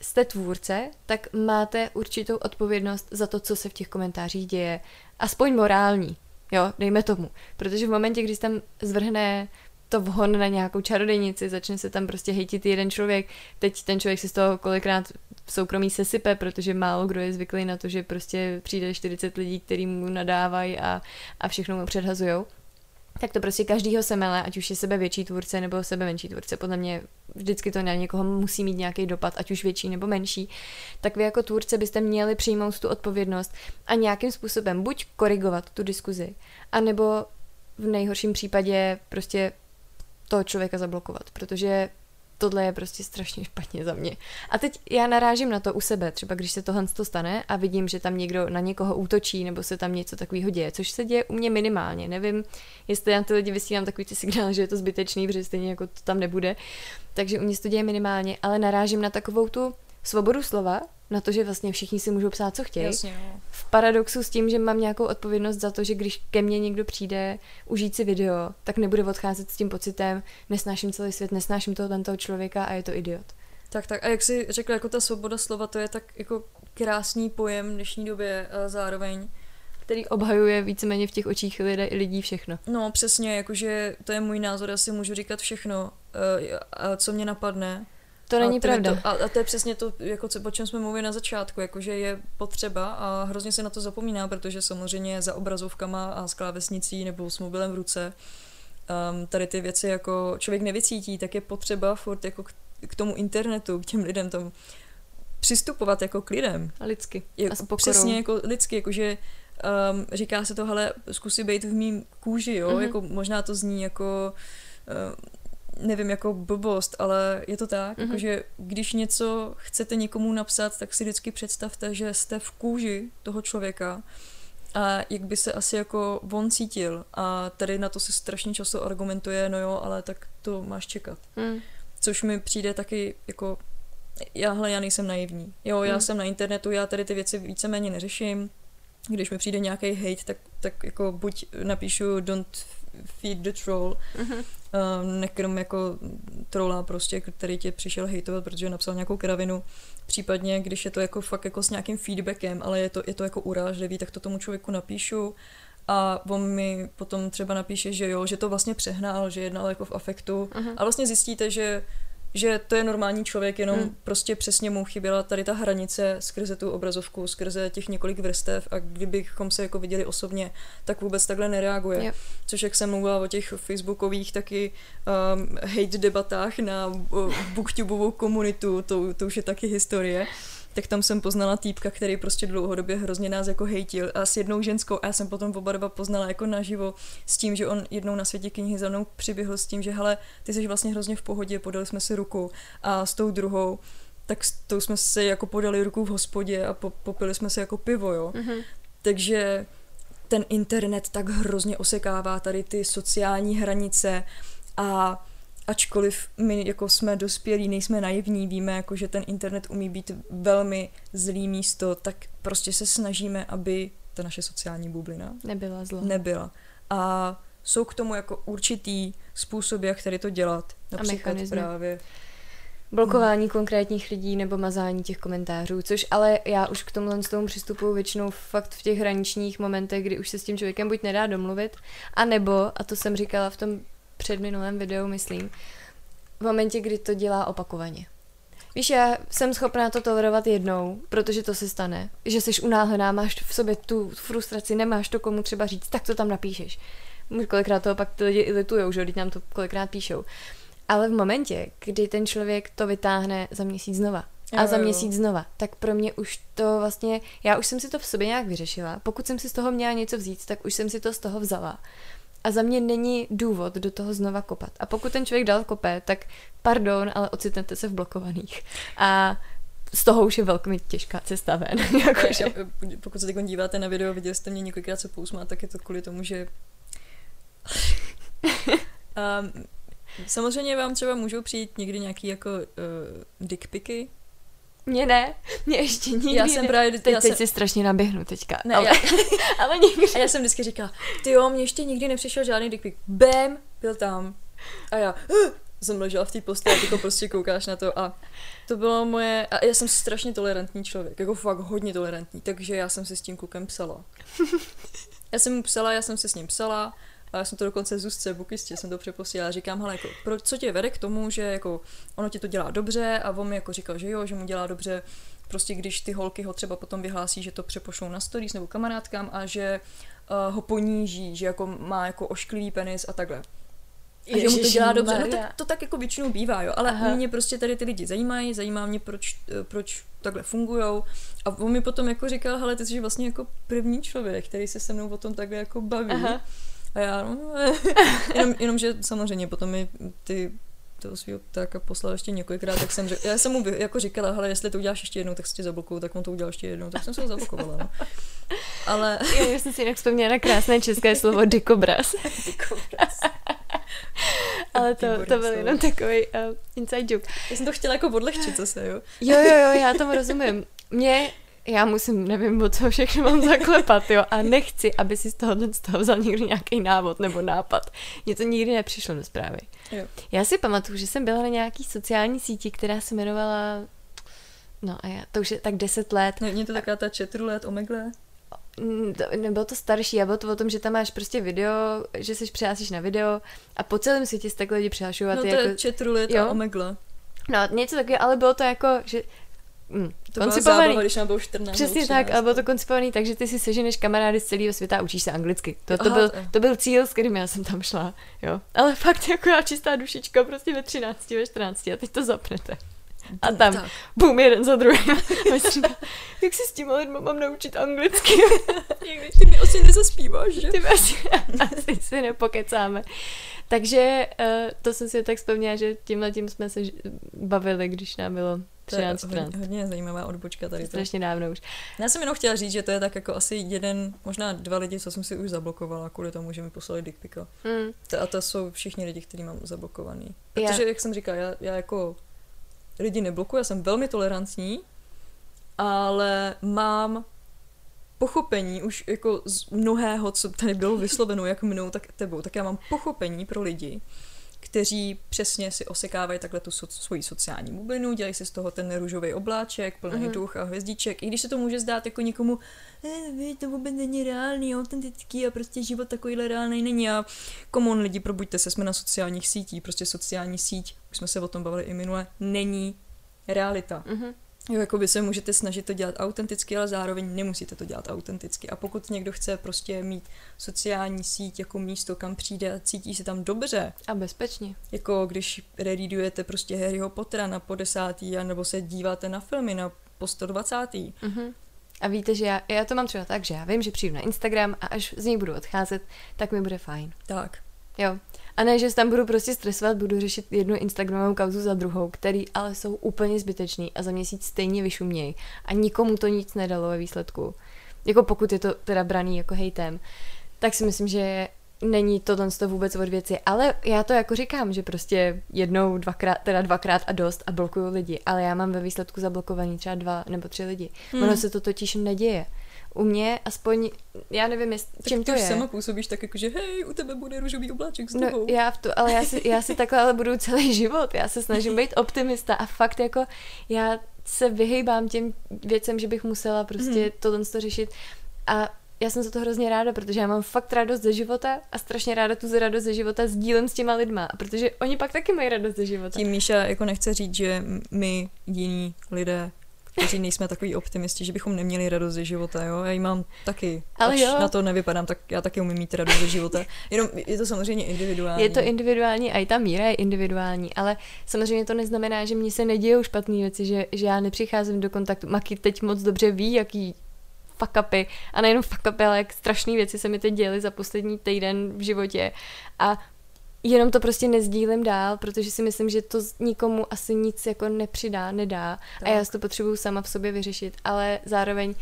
jste tvůrce, tak máte určitou odpovědnost za to, co se v těch komentářích děje. Aspoň morální, jo, dejme tomu. Protože v momentě, kdy tam zvrhne to vhon na nějakou čarodejnici, začne se tam prostě hejtit jeden člověk, teď ten člověk si z toho kolikrát v soukromí sesype, protože málo kdo je zvyklý na to, že prostě přijde 40 lidí, který mu nadávají a, a všechno mu předhazujou tak to prostě každýho semele, ať už je sebe větší tvůrce nebo sebe menší tvůrce, podle mě vždycky to na někoho musí mít nějaký dopad, ať už větší nebo menší, tak vy jako tvůrce byste měli přijmout tu odpovědnost a nějakým způsobem buď korigovat tu diskuzi, anebo v nejhorším případě prostě toho člověka zablokovat, protože tohle je prostě strašně špatně za mě. A teď já narážím na to u sebe, třeba když se tohle to stane a vidím, že tam někdo na někoho útočí nebo se tam něco takového děje, což se děje u mě minimálně. Nevím, jestli já ty lidi vysílám takový ty signály, že je to zbytečný, protože stejně jako to tam nebude. Takže u mě se to děje minimálně, ale narážím na takovou tu svobodu slova, na to, že vlastně všichni si můžou psát, co chtějí. Jasně, no. V paradoxu s tím, že mám nějakou odpovědnost za to, že když ke mně někdo přijde užít si video, tak nebude odcházet s tím pocitem, nesnáším celý svět, nesnáším toho tento člověka a je to idiot. Tak, tak. A jak jsi řekl, jako ta svoboda slova, to je tak jako krásný pojem v dnešní době a zároveň. Který obhajuje víceméně v těch očích lidé, lidí všechno. No přesně, jakože to je můj názor, asi můžu říkat všechno, uh, co mě napadne. To není a pravda. To, a, a to je přesně to, jako co, o čem jsme mluvili na začátku, jakože je potřeba a hrozně se na to zapomíná, protože samozřejmě za obrazovkama a s klávesnicí nebo s mobilem v ruce um, tady ty věci jako člověk nevycítí, tak je potřeba furt jako k, k tomu internetu, k těm lidem tam přistupovat jako k lidem. A lidsky. Je, a s pokorou. Přesně jako lidsky, jakože um, říká se to, hele, zkusí být v mým kůži, jo, mm-hmm. jako možná to zní jako uh, nevím, jako blbost, ale je to tak, mm-hmm. jakože když něco chcete někomu napsat, tak si vždycky představte, že jste v kůži toho člověka a jak by se asi jako on cítil. A tady na to se strašně často argumentuje, no jo, ale tak to máš čekat. Mm. Což mi přijde taky jako, jáhle, já nejsem naivní. Jo, já mm. jsem na internetu, já tady ty věci víceméně neřeším. Když mi přijde nějaký hate, tak, tak jako buď napíšu don't feed the troll, mm-hmm. uh, nekrom jako trola prostě, který tě přišel hejtovat, protože napsal nějakou kravinu, případně když je to jako fakt jako s nějakým feedbackem, ale je to, je to jako urážlivý, tak to tomu člověku napíšu a on mi potom třeba napíše, že jo, že to vlastně přehnal, že jednal jako v afektu uh-huh. a vlastně zjistíte, že že to je normální člověk, jenom hmm. prostě přesně mu chyběla tady ta hranice skrze tu obrazovku, skrze těch několik vrstev a kdybychom se jako viděli osobně, tak vůbec takhle nereaguje. Yep. Což jak jsem mluvila o těch facebookových taky um, hate debatách na uh, booktubeovou komunitu, to, to už je taky historie tak tam jsem poznala týpka, který prostě dlouhodobě hrozně nás jako hejtil a s jednou ženskou a já jsem potom oba dva poznala jako naživo s tím, že on jednou na světě knihy za mnou přiběhl s tím, že hele, ty jsi vlastně hrozně v pohodě, podali jsme si ruku a s tou druhou tak s tou jsme se jako podali ruku v hospodě a po, popili jsme si jako pivo, jo. Mm-hmm. Takže ten internet tak hrozně osekává tady ty sociální hranice a ačkoliv my jako jsme dospělí, nejsme naivní, víme, jako, že ten internet umí být velmi zlý místo, tak prostě se snažíme, aby ta naše sociální bublina nebyla zlá. Nebyla. A jsou k tomu jako určitý způsob, jak tady to dělat. Například právě blokování hmm. konkrétních lidí nebo mazání těch komentářů, což ale já už k tomhle s tomu přistupuji většinou fakt v těch hraničních momentech, kdy už se s tím člověkem buď nedá domluvit, a nebo, a to jsem říkala v tom předminulém videu, myslím, v momentě, kdy to dělá opakovaně. Víš, já jsem schopná to tolerovat jednou, protože to se stane, že jsi unáhlená, máš v sobě tu frustraci, nemáš to komu třeba říct, tak to tam napíšeš. Kolikrát toho pak ty lidi i litujou, že teď nám to kolikrát píšou. Ale v momentě, kdy ten člověk to vytáhne za měsíc znova, a za měsíc znova. Tak pro mě už to vlastně, já už jsem si to v sobě nějak vyřešila. Pokud jsem si z toho měla něco vzít, tak už jsem si to z toho vzala. A za mě není důvod do toho znova kopat. A pokud ten člověk dal kope, tak pardon, ale ocitnete se v blokovaných. A z toho už je velmi těžká cesta ven. Jakože. Pokud se teď díváte na video, viděli jste mě několikrát se pousmát, tak je to kvůli tomu, že um, samozřejmě vám třeba můžou přijít někdy nějaký jako uh, dickpiky, Mě ne, mě ještě nikdy Já jsem ne. právě- teď, já teď jsem- si strašně naběhnu teďka. Ne, ale, já- ale nikdy. A já jsem vždycky říkala, ty jo, mně ještě nikdy nepřišel žádný dick. Bam, byl tam. A já jsem ležela v té posteli a jako prostě koukáš na to a to bylo moje, a já jsem strašně tolerantní člověk, jako fakt hodně tolerantní, takže já jsem si s tím klukem psala. Já jsem mu psala, já jsem si s ním psala a já jsem to dokonce Zuzce Bukistě jsem to přeposílala. Říkám, hele, jako, pro, co tě vede k tomu, že jako ono ti to dělá dobře a on mi jako říkal, že jo, že mu dělá dobře prostě když ty holky ho třeba potom vyhlásí, že to přepošlou na stories nebo kamarádkám a že uh, ho poníží, že jako má jako ošklivý penis a takhle. A že mu to dělá dobře. No tak, to tak jako většinou bývá, jo. Ale Aha. Aha. mě prostě tady ty lidi zajímají, zajímá mě, proč, eh, proč takhle fungujou. A on mi potom jako říkal, hele, ty jsi vlastně jako první člověk, který se se mnou o tom takhle jako baví. Aha. A já, no, jenom, jenom, že samozřejmě potom mi ty toho svého ptáka poslal ještě několikrát, tak jsem řekla, já jsem mu jako říkala, hele, jestli to uděláš ještě jednou, tak se tě zablokuju, tak on to udělal ještě jednou, tak jsem se ho zablokovala, no. Ale... Já jsem si jinak vzpomněla na krásné české slovo dikobraz. Ale to, to byl jenom takový uh, inside joke. Já jsem to chtěla jako odlehčit zase, jo. Jo, jo, jo, já tomu rozumím. Mě, já musím, nevím, o co všechno mám zaklepat, jo, a nechci, aby si z toho, z toho vzal někdo nějaký návod nebo nápad. Mně to nikdy nepřišlo do zprávy. Jo. Já si pamatuju, že jsem byla na nějaký sociální síti, která se jmenovala, no a já, to už je tak deset let, Ne, Není to taková ta chatrulet, omegle? Mm, to- nebylo to starší, a bylo to o tom, že tam máš prostě video, že se přihlásíš na video a po celém světě se takhle lidi přihlašují No to jako... je chatrulet jo. a omegle. No, něco takového, ale bylo to jako, že... Mm, To koncipovaný- zábava, když nám bylo 14 Přesně nebo tak, 13. ale bylo to koncipovaný tak, že ty si seženeš kamarády z celého světa a učíš se anglicky. To, to, Aha, byl, to- byl cíl, s kterým já jsem tam šla, jo. Ale fakt jako já čistá dušička prostě ve 13, ve 14 a teď to zapnete. A tam, tak. bum, jeden za druhým. Jak si s těma lidma mám naučit anglicky? Ty mi asi nezaspíváš, že? Ty asi, asi si nepokecáme. Takže uh, to jsem si tak vzpomněla, že tímhle tím jsme se bavili, když nám bylo 13 hodně, 14. hodně zajímavá odbočka tady. To. Strašně dávno už. Já jsem jenom chtěla říct, že to je tak jako asi jeden, možná dva lidi, co jsem si už zablokovala kvůli tomu, že mi poslali dickpika. Hmm. To- A to jsou všichni lidi, kteří mám zablokovaný. Protože, jak jsem říkala, já, já jako lidi neblokuji, já jsem velmi tolerantní, ale mám pochopení už jako z mnohého, co tady bylo vysloveno jak mnou, tak tebou, tak já mám pochopení pro lidi, kteří přesně si osekávají takhle tu so, svoji sociální bublinu, dělají si z toho ten růžový obláček, plný Mhm. mm-hmm. duch a hvězdiček, i když se to může zdát jako někomu, eh, vy, to vůbec není reálný, autentický a prostě život takovýhle reálný není a komon lidi, probuďte se, jsme na sociálních sítích, prostě sociální síť, už jsme se o tom bavili i minule, není realita. Mhm. Jo, jako vy se můžete snažit to dělat autenticky, ale zároveň nemusíte to dělat autenticky. A pokud někdo chce prostě mít sociální síť jako místo, kam přijde a cítí se tam dobře, A bezpečně. jako když rereadujete prostě Harryho Pottera na po desátý, nebo se díváte na filmy na po 120. Mhm. A víte, že já, já to mám třeba tak, že já vím, že přijdu na Instagram a až z něj budu odcházet, tak mi bude fajn. Tak. Jo. A ne, že se tam budu prostě stresovat, budu řešit jednu Instagramovou kauzu za druhou, který ale jsou úplně zbytečný a za měsíc stejně vyšumějí. A nikomu to nic nedalo ve výsledku. Jako pokud je to teda braný jako hejtem, tak si myslím, že není to to vůbec od věci. Ale já to jako říkám, že prostě jednou, dvakrát, teda dvakrát a dost a blokuju lidi. Ale já mám ve výsledku zablokovaný třeba dva nebo tři lidi. Hmm. Ono se to totiž neděje. U mě aspoň, já nevím, jest, Tak čím ty to už je. sama působíš tak jako, že hej, u tebe bude růžový obláček s No, já, v to, ale já si, já si takhle ale budu celý život. Já se snažím být optimista a fakt jako já se vyhejbám těm věcem, že bych musela prostě Mhm. tohle to řešit. A já jsem za to hrozně ráda, protože já mám fakt radost ze života a strašně ráda tu radost ze života sdílem s těma lidma, a protože oni pak taky mají radost ze života. Tím Míša jako nechce říct, že my jiní lidé, kteří nejsme takový optimisti, že bychom neměli radost ze života, jo? Já ji mám taky. Ale Ač jo. na to nevypadám, tak já taky umím mít radost ze života. Jenom je to samozřejmě individuální. Je to individuální a i ta míra je individuální, ale samozřejmě to neznamená, že mně se nedějou špatné věci, že, že já nepřicházím do kontaktu. Maki teď moc dobře ví, jaký fuck upy, a nejenom fuck upy, ale jak strašné věci se mi teď děly za poslední týden v životě. A jenom to prostě nezdílím dál, protože si myslím, že to nikomu asi nic jako nepřidá, nedá. Tak. A já si to potřebuju sama v sobě vyřešit, ale zároveň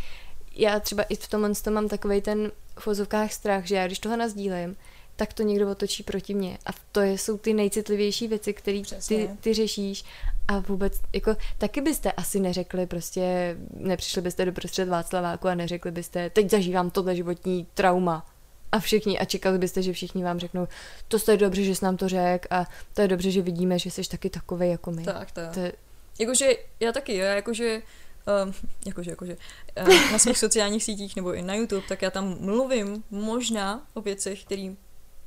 já třeba i v tomhle tom mám takový ten v vozovkách strach, že já když toho nazdílím, tak to někdo otočí proti mně. A to je, jsou ty nejcitlivější věci, které ty, ty řešíš a vůbec, jako taky byste asi neřekli prostě, nepřišli byste do prostřed Václaváku a neřekli byste, teď zažívám tohle životní trauma a všichni, a čekali byste, že všichni vám řeknou, to je dobře, že jsi nám to řek a to je dobře, že vidíme, že jsi taky takovej jako my. Tak, tak. To je... Jakože, já taky, já jakože, um, jakože, jakože, uh, na svých sociálních sítích nebo i na YouTube, tak já tam mluvím možná o věcech, které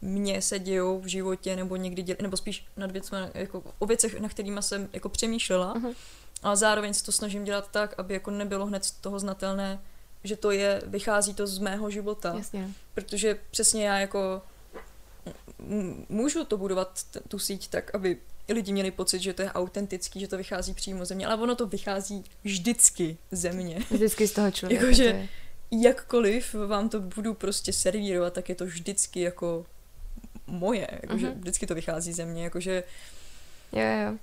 mně se dějou v životě nebo někdy děl, nebo spíš nad věcmi, jako o věcech, na kterými jsem jako přemýšlela, uh-huh. ale zároveň se to snažím dělat tak, aby jako nebylo hned z toho znatelné, že to je, vychází to z mého života. Jasně. Protože přesně já jako můžu to budovat t- tu síť tak, aby lidi měli pocit, že to je autentický, že to vychází přímo ze mě, ale ono to vychází vždycky ze mě. Vždycky z toho člověka. Jakože jakkoliv vám to budu prostě servírovat, tak je to vždycky jako moje, jakože uh-huh. vždycky to vychází ze mě, jakože... Jo, jo.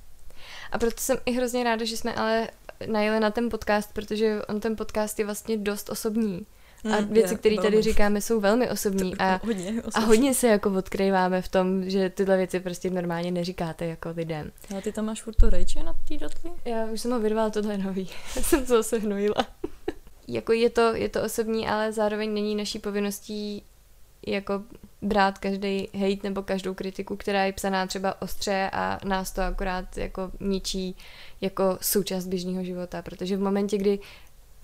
A proto jsem i hrozně ráda, že jsme ale najeli na ten podcast, protože on ten podcast je vlastně dost osobní. A hmm, věci, které tady říkáme, jsou velmi osobní. A, hodně osobní. a hodně se jako odkryváme v tom, že tyhle věci prostě normálně neříkáte jako lidem. Ale ty tam máš furt to rejče na té datli? Já už jsem ho vyrvala, tohle nový. Já jsem to zase hnojila. jako je to, je to osobní, ale zároveň není naší povinností jako brát každý hate nebo každou kritiku, která je psaná třeba ostře a nás to akorát jako ničí jako součást běžného života, protože v momentě, kdy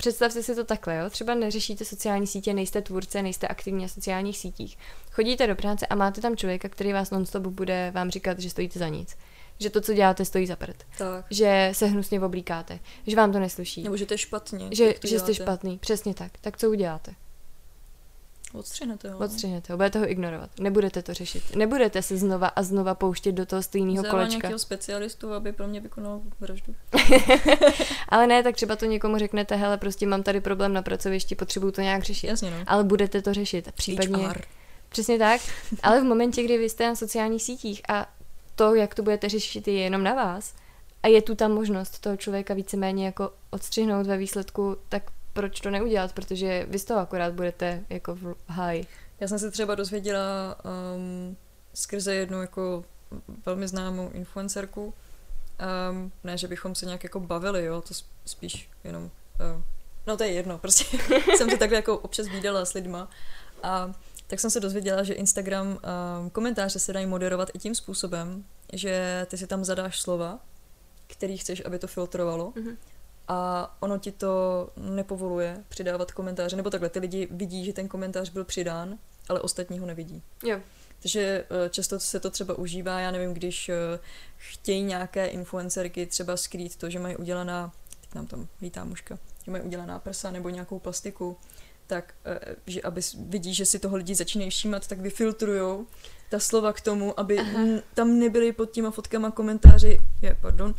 Představte si to takhle, jo? třeba neřešíte sociální sítě, nejste tvůrce, nejste aktivní na sociálních sítích. Chodíte do práce a máte tam člověka, který vás nonstop bude vám říkat, že stojíte za nic. Že to, co děláte, stojí za prd. Tak. Že se hnusně oblíkáte. Že vám to nesluší. Nebo že to je špatně. Že, že jste špatný. Přesně tak. Tak co uděláte? Odstřihnete ho. Odstřihnete ho, budete ho ignorovat. Nebudete to řešit. Nebudete se znova a znova pouštět do toho stejného kolečka. nějakého specialistu, aby pro mě vykonal vraždu. Ale ne, tak třeba to někomu řeknete, hele, prostě mám tady problém na pracovišti, potřebuju to nějak řešit. Jasně, no. Ale budete to řešit. Případně... HR. Přesně tak. Ale v momentě, kdy vy jste na sociálních sítích a to, jak to budete řešit, je jenom na vás, a je tu ta možnost toho člověka víceméně jako odstřihnout ve výsledku, tak proč to neudělat, protože vy z toho akorát budete jako v háji. Já jsem se třeba dozvěděla um, skrze jednu jako velmi známou influencerku, um, ne, že bychom se nějak jako bavili, jo, to spíš jenom, uh, no to je jedno, prostě jsem se takhle jako občas výdala s lidma. A tak jsem se dozvěděla, že Instagram um, komentáře se dají moderovat i tím způsobem, že ty si tam zadáš slova, který chceš, aby to filtrovalo. Mm-hmm a ono ti to nepovoluje přidávat komentáře, nebo takhle, ty lidi vidí, že ten komentář byl přidán, ale ostatní ho nevidí. Jo. Takže eh, často se to třeba užívá, já nevím, když eh, chtějí nějaké influencerky třeba skrýt to, že mají udělaná, teď nám tam vítá mužka, že mají udělaná prsa nebo nějakou plastiku, tak, eh, že aby vidí, že si toho lidi začínají všímat, tak vyfiltrujou ta slova k tomu, aby m, tam nebyly pod těma fotkama komentáři, je, pardon,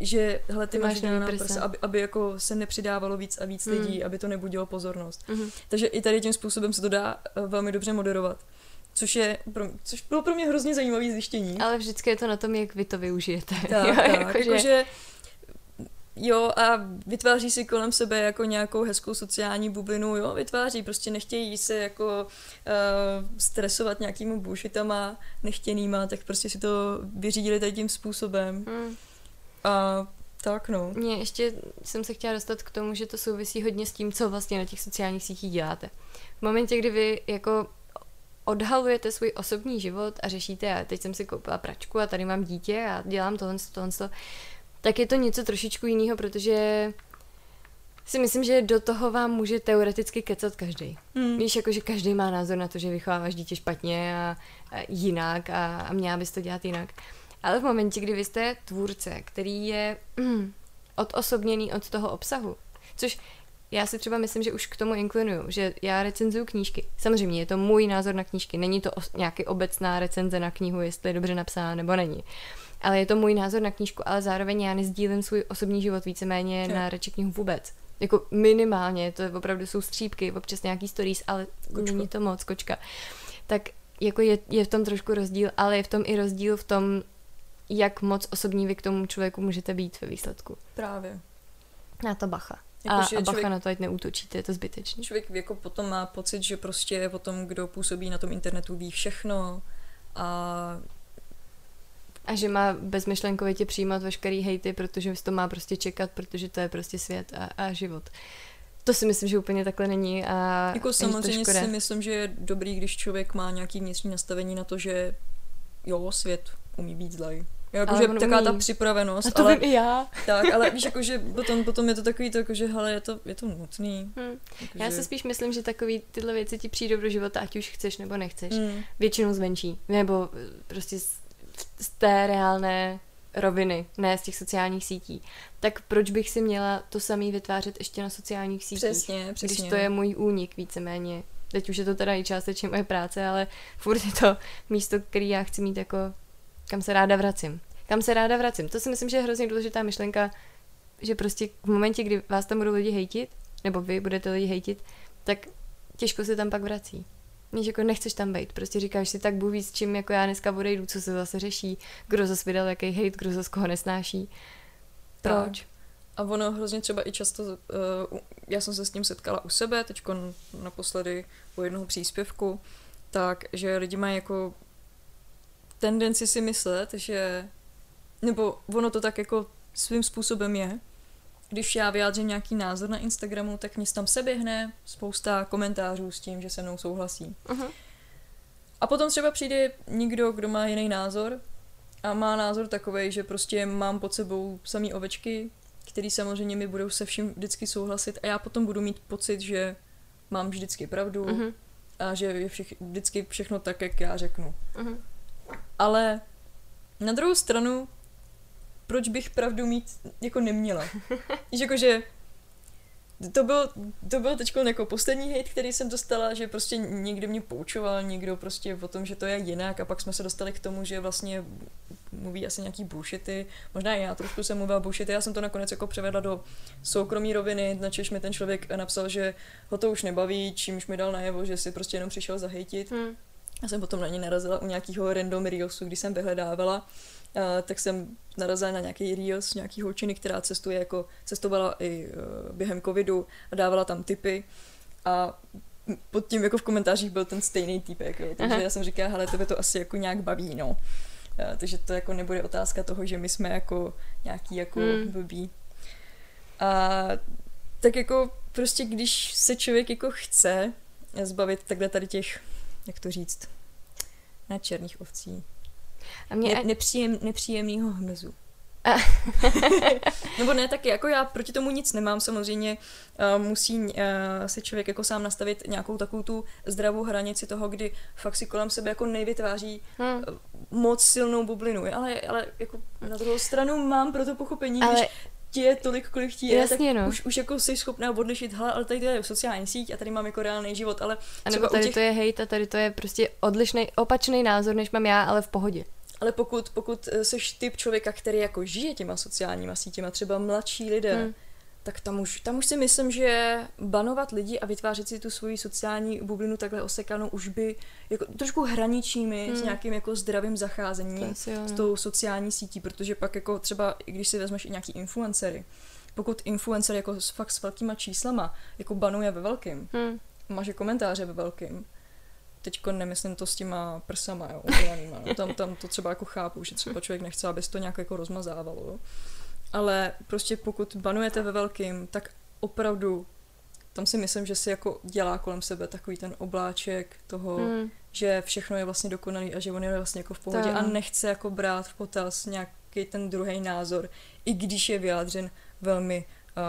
že hele, ty, ty máš na prsa, aby, aby jako se nepřidávalo víc a víc mm. lidí, aby to nebudilo pozornost. Mm. Takže i tady tím způsobem se to dá uh, velmi dobře moderovat. Což, je pro, což bylo pro mě hrozně zajímavé zjištění. Ale vždycky je to na tom, jak vy to využijete. Tak, jo, tak, jakože... Jako, Jo, a vytváří si kolem sebe jako nějakou hezkou sociální bublinu, jo, vytváří, prostě nechtějí se jako uh, stresovat nějakýma bullshitama nechtěnýma, tak prostě si to vyřídili tady tím způsobem. Mm. A tak no. Mě ještě jsem se chtěla dostat k tomu, že to souvisí hodně s tím, co vlastně na těch sociálních sítích děláte. V momentě, kdy vy jako odhalujete svůj osobní život a řešíte, a teď jsem si koupila pračku a tady mám dítě a dělám tohle, tohle, tohle tak je to něco trošičku jiného, protože si myslím, že do toho vám může teoreticky kecat každý. Hmm. Víš, jako že každý má názor na to, že vychováváš dítě špatně a, a jinak a, a měla bys to dělat jinak. Ale v momentě, kdy vy jste tvůrce, který je mm, odosobněný od toho obsahu, což já si třeba myslím, že už k tomu inklinuju, že já recenzuju knížky. Samozřejmě je to můj názor na knížky, není to os- nějaký obecná recenze na knihu, jestli je dobře napsána nebo není ale je to můj názor na knížku, ale zároveň já nezdílím svůj osobní život víceméně na reči knihu vůbec. Jako minimálně, to je opravdu jsou střípky, občas nějaký stories, ale Kočko. není to moc, kočka. Tak jako je, je v tom trošku rozdíl, ale je v tom i rozdíl v tom, jak moc osobní vy k tomu člověku můžete být ve výsledku. Právě. Na to bacha. A, Jakože a bacha člověk- na to, ať neútočíte, je to zbytečný. Člověk jako potom má pocit, že prostě o tom, kdo působí na tom internetu, ví všechno a A že má bezmyšlenkovitě přijímat veškerý hejty, protože to má prostě čekat, protože to je prostě svět a, a život. To si myslím, že úplně takhle není a jako samozřejmě si myslím, že je dobrý, když člověk má nějaký vnitřní nastavení na to, že jo, svět umí být zlej. Ale Jakože on taková ta umí. připravenost, A to ale, vím i já. tak, ale víš, jakože potom, potom je to takový to, jakože hele, je to, je to nutný. Hm. Jakože, Já si spíš myslím, že takový tyhle věci ti přijdou do života, ať už chceš nebo nechceš. mm, Většinou zvenčí. Nebo eh, prostě z, té reálné roviny, ne z těch sociálních sítí. Tak proč bych si měla to samý vytvářet ještě na sociálních sítích? přesně, přesně. Když to je můj únik víceméně. Teď už je to teda i částečně moje práce, ale furt je to místo, který já chci mít jako, kam se ráda vracím. Kam se ráda vracím. To si myslím, že je hrozně důležitá myšlenka, že prostě v momentě, kdy vás tam budou lidi hejtit, nebo vy budete lidi hejtit, tak těžko se tam pak vrací. Víš, jako nechceš tam být, prostě říkáš si tak Bůh ví, s čím jako já dneska odejdu, co se zase řeší, kdo zase vydal jaký hejt, kdo zase koho nesnáší. Tak. Proč? A ono hrozně třeba i často, uh, já jsem se s tím setkala u sebe, teď naposledy u jednoho příspěvku, tak, že lidi mají jako tendenci si myslet, že, nebo ono to tak jako svým způsobem je, když já vyjádřím nějaký názor na Instagramu, tak mě tam se běhne spousta komentářů s tím, že se mnou souhlasí. Uh-huh. A potom třeba přijde někdo, kdo má jiný názor a má názor takový, že prostě mám pod sebou samý ovečky, který samozřejmě mi budou se vším vždycky souhlasit a já potom budu mít pocit, že mám vždycky pravdu Uh-huh. a že je všech, vždycky všechno tak, jak já řeknu. Uh-huh. Ale na druhou stranu, proč bych pravdu mít jako neměla? Víš, jakože to byl, to byl teď jako poslední hate, který jsem dostala, že prostě někdo mě poučoval, někdo prostě o tom, že to je jinak a pak jsme se dostali k tomu, že vlastně mluví asi nějaký bullshity, možná i já trošku jsem mluvila bullshity, já jsem to nakonec jako převedla do soukromí roviny, načež mi ten člověk napsal, že ho to už nebaví, čímž mi dal najevo, že si prostě jenom přišel zahejtit. Hmm. Já jsem potom na ně narazila u nějakého random reelsu, když jsem vyhledávala, tak jsem narazila na nějaký reels nějaký holčiny, která cestuje jako, cestovala i uh, během covidu a dávala tam tipy a pod tím jako v komentářích byl ten stejný typek, jo. takže Aha. já jsem říkala, hele, tebe to asi jako nějak baví, no. Uh, takže to jako nebude otázka toho, že my jsme jako nějaký jako Hmm. blbí. A tak jako prostě, když se člověk jako chce zbavit takhle tady těch, jak to říct, ne černých ovcí, A mě, ne, nepříjem, nepříjemného hmyzu. Nebo ne, taky jako já proti tomu nic nemám, samozřejmě uh, musí uh, si člověk jako sám nastavit nějakou takovou tu zdravou hranici toho, kdy fakt si kolem sebe jako nevytváří hmm. uh, moc silnou bublinu, ale, ale jako na druhou stranu mám pro to pochopení, ale když ti je tolik, kolik ti je, Jasně, tak no. už, už jako jsi schopná odlišit, hele, ale tady to je sociální síť a tady mám jako reálný život, ale A nebo tady těch- to je hejt a tady to je prostě odlišný, opačný názor, než mám já, ale v pohodě. Ale pokud, pokud eh, seš typ člověka, který jako žije těma sociálníma sítěma, třeba mladší lidé, Hmm. Tak tam už, tam už si myslím, že banovat lidi a vytvářet si tu svoji sociální bublinu takhle osekanou už by jako trošku hraničími Hmm. s nějakým jako zdravým zacházením jo, s no. tou sociální sítí, protože pak jako třeba, i když si vezmeš i nějaký influencery, pokud influencer jako s, fakt s velkýma číslama jako banuje ve velkým, Hmm. maže komentáře ve velkým. Teďko nemyslím to s těma prsama, jo, udělanýma. No. Tam, tam to třeba jako chápu, že třeba člověk nechce, aby se to nějak jako rozmazávalo. Jo. Ale prostě pokud banujete ve velkým, tak opravdu tam si myslím, že si jako dělá kolem sebe takový ten obláček toho, Hmm. že všechno je vlastně dokonalý a že on je vlastně jako v pohodě To a nechce jako brát v potaz nějaký ten druhý názor, i když je vyjádřen velmi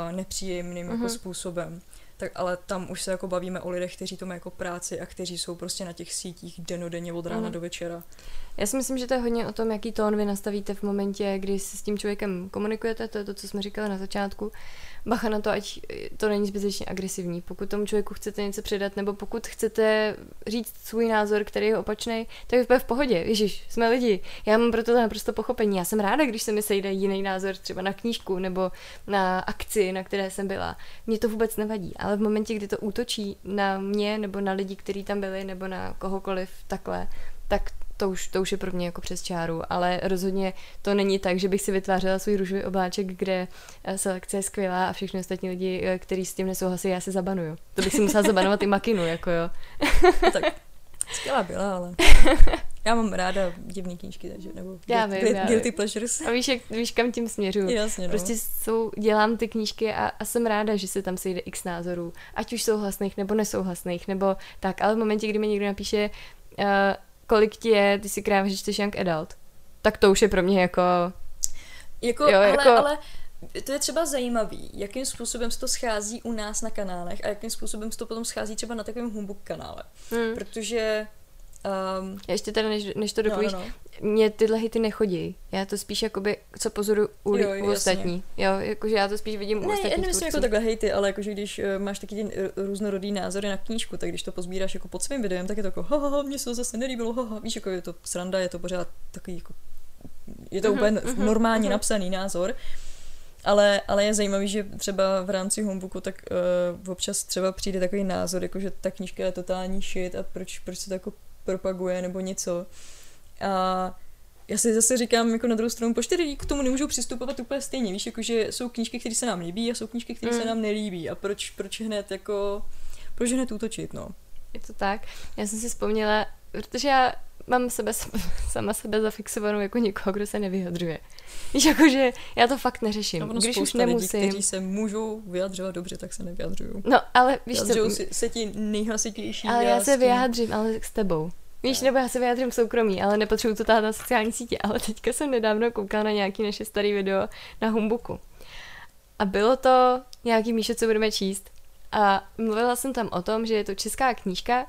uh, nepříjemným Mhm. jako způsobem. Tak ale tam už se jako bavíme o lidech, kteří to mají jako práci a kteří jsou prostě na těch sítích denodenně od rána Mhm. do večera. Já si myslím, že to je hodně o tom, jaký tón vy nastavíte v momentě, kdy se s tím člověkem komunikujete, to je to, co jsme říkali na začátku. Bacha na to, ať to není zbytečně agresivní. Pokud tomu člověku chcete něco předat, nebo pokud chcete říct svůj názor, který je opačný, tak je to v pohodě. Ježíš, jsme lidi. Já mám proto naprosto pochopení. Já jsem ráda, když se mi sejde jiný názor třeba na knížku nebo na akci, na které jsem byla. Mně to vůbec nevadí, ale v momentě, kdy to útočí na mě nebo na lidi, kteří tam byli, nebo na kohokoliv takhle, tak to už, to už je pro mě jako přes čáru, ale rozhodně to není tak, že bych si vytvářela svůj růžový obláček, kde eh, selekce je skvělá a všechny ostatní lidi, eh, kteří s tím nesouhlasí, já se zabanuju. To bych si musela zabanovat i makinu, jako jo. Tak skvělá byla, ale já mám ráda divné knížky, takže nebo Já guilty, vím, já guilty pleasures. A víš, jak, víš kam tím směřuju. Jasně, no. Prostě jsou, dělám ty knížky a, a jsem ráda, že se tam sejde x názorů, ať už souhlasných nebo nesouhlasných, nebo tak, ale v momentě, kdy mi někdo napíše, uh, kolik ti je, ty si kráva, že čteš young adult, tak to už je pro mě jako, Jako, Jo, ale, jako- ale to je třeba zajímavý, jakým způsobem se to schází u nás na kanálech a jakým způsobem se to potom schází třeba na takovém humbug kanále. hm. Protože um, ještě teda, než, než to no, dopovíš, no, no. mně tyhle hity nechodí. Já to spíš jakoby, co pozoru u, Jo, u ostatní. Jo, jakože já to spíš vidím u Ne, já ostatních nemyslím jako takhle hejty, ale jakože když uh, máš taky ty eh, různorodý názory na knížku, tak když to pozbíráš jako pod svým videem, tak je to jako haha, mně se to zase nelíbilo, haha. Víš, jako je to sranda, je to pořád takový jako je to Mhm, úplně mhm, normálně mhm. napsaný názor. Ale, ale je zajímavý, že třeba v rámci homebooku tak uh, občas třeba přijde takový názor, jako že ta knížka je totální shit a proč, proč se to jako propaguje nebo něco. A já si zase říkám jako na druhou stranu, proč k tomu nemůžou přistupovat úplně stejně, víš, jako že jsou knížky, které se nám líbí a jsou knížky, které Mm. se nám nelíbí a proč, proč hned jako, proč hned útočit, no. Je to tak. Já jsem si vzpomněla, protože já mám sebe, sama sebe zafixovanou jako někoho, kdo se nevyjadřuje. Víš, jakože já to fakt neřeším. A ono Když už spousta lidí, nemusím. kteří se můžou vyjadřovat dobře, tak se nevyjadřují. No, ale víš co, Vyjadřují si, se ti nejhlasitější. ale a já se vyjádřím, ale s tebou. Víš, Ne. nebo já se vyjádřím soukromí, ale nepotřebuju to tahat na sociální sítě. Ale teďka jsem nedávno koukala na nějaký naše starý video na Humbuku. A bylo to nějaký Míše, co budeme číst. A mluvila jsem tam o tom, že je to česká knížka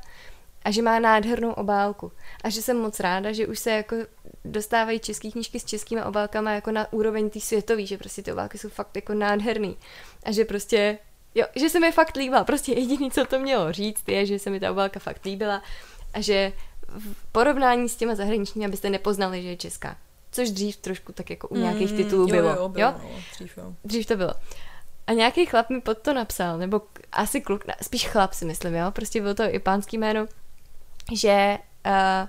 a že má nádhernou obálku. A že jsem moc ráda, že už se jako dostávají české knížky s českými obálkama jako na úroveň tý světový, že prostě ty obálky jsou fakt jako nádherný. A že prostě, jo, že se mi fakt líbila. Prostě jediný, co to mělo říct, je, že se mi ta obálka fakt líbila a že v porovnání s těma zahraničními, abyste nepoznali, že je česká. Což dřív trošku tak jako u nějakých Mm, titulů jo, bylo. Jo, bylo, jo? No, dřív, jo. Dřív to bylo. A nějaký chlap mi pod to napsal, nebo asi kluk, spíš chlap si myslím, jo? Prostě bylo to i pánský jméno, že uh,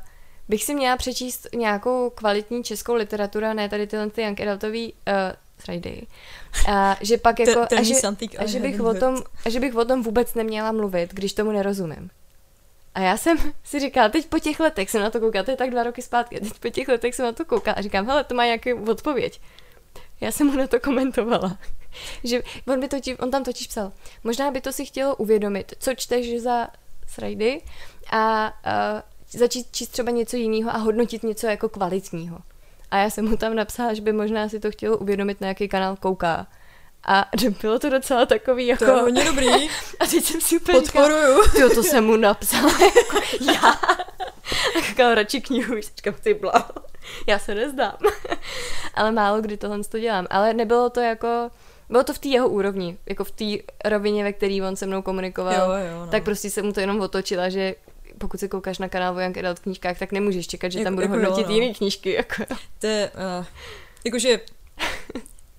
bych si měla přečíst nějakou kvalitní českou literaturu, a ne tady tyhle ty young adultový uh, Friday. A že pak jako, a že, a že, bych o tom, a že bych o tom vůbec neměla mluvit, když tomu nerozumím. A já jsem si říkala, teď po těch letech jsem na to koukala, to je tak dva roky zpátky, teď po těch letech jsem na to koukala a říkám, hele, to má nějaký odpověď. Já jsem mu na to komentovala. že on, by totiž, on tam totiž psal, možná by to si chtělo uvědomit, co čteš za srajdy a uh, začít číst třeba něco jiného a hodnotit něco jako kvalitního. A já jsem mu tam napsala, že by možná si to chtělo uvědomit, na jaký kanál kouká. A bylo to docela takový jako... To je hodně dobrý, A teď jsem si úplně říkala, podporuju. jo, to jsem mu napsala jako já. A koukala radši knihu, říkám, ty bla. Já se nezdám. Ale málo kdy tohle to dělám. Ale nebylo to jako... Bylo to v té jeho úrovni, jako v té rovině, ve které on se mnou komunikoval. Jo, jo, no. Tak prostě jsem mu to jenom otočila, že pokud se koukáš na kanál Young Adult knížkách, tak nemůžeš čekat, že Jako- tam budu jako hodnotit no. jiný knížky. Jako. To je, uh, jakože,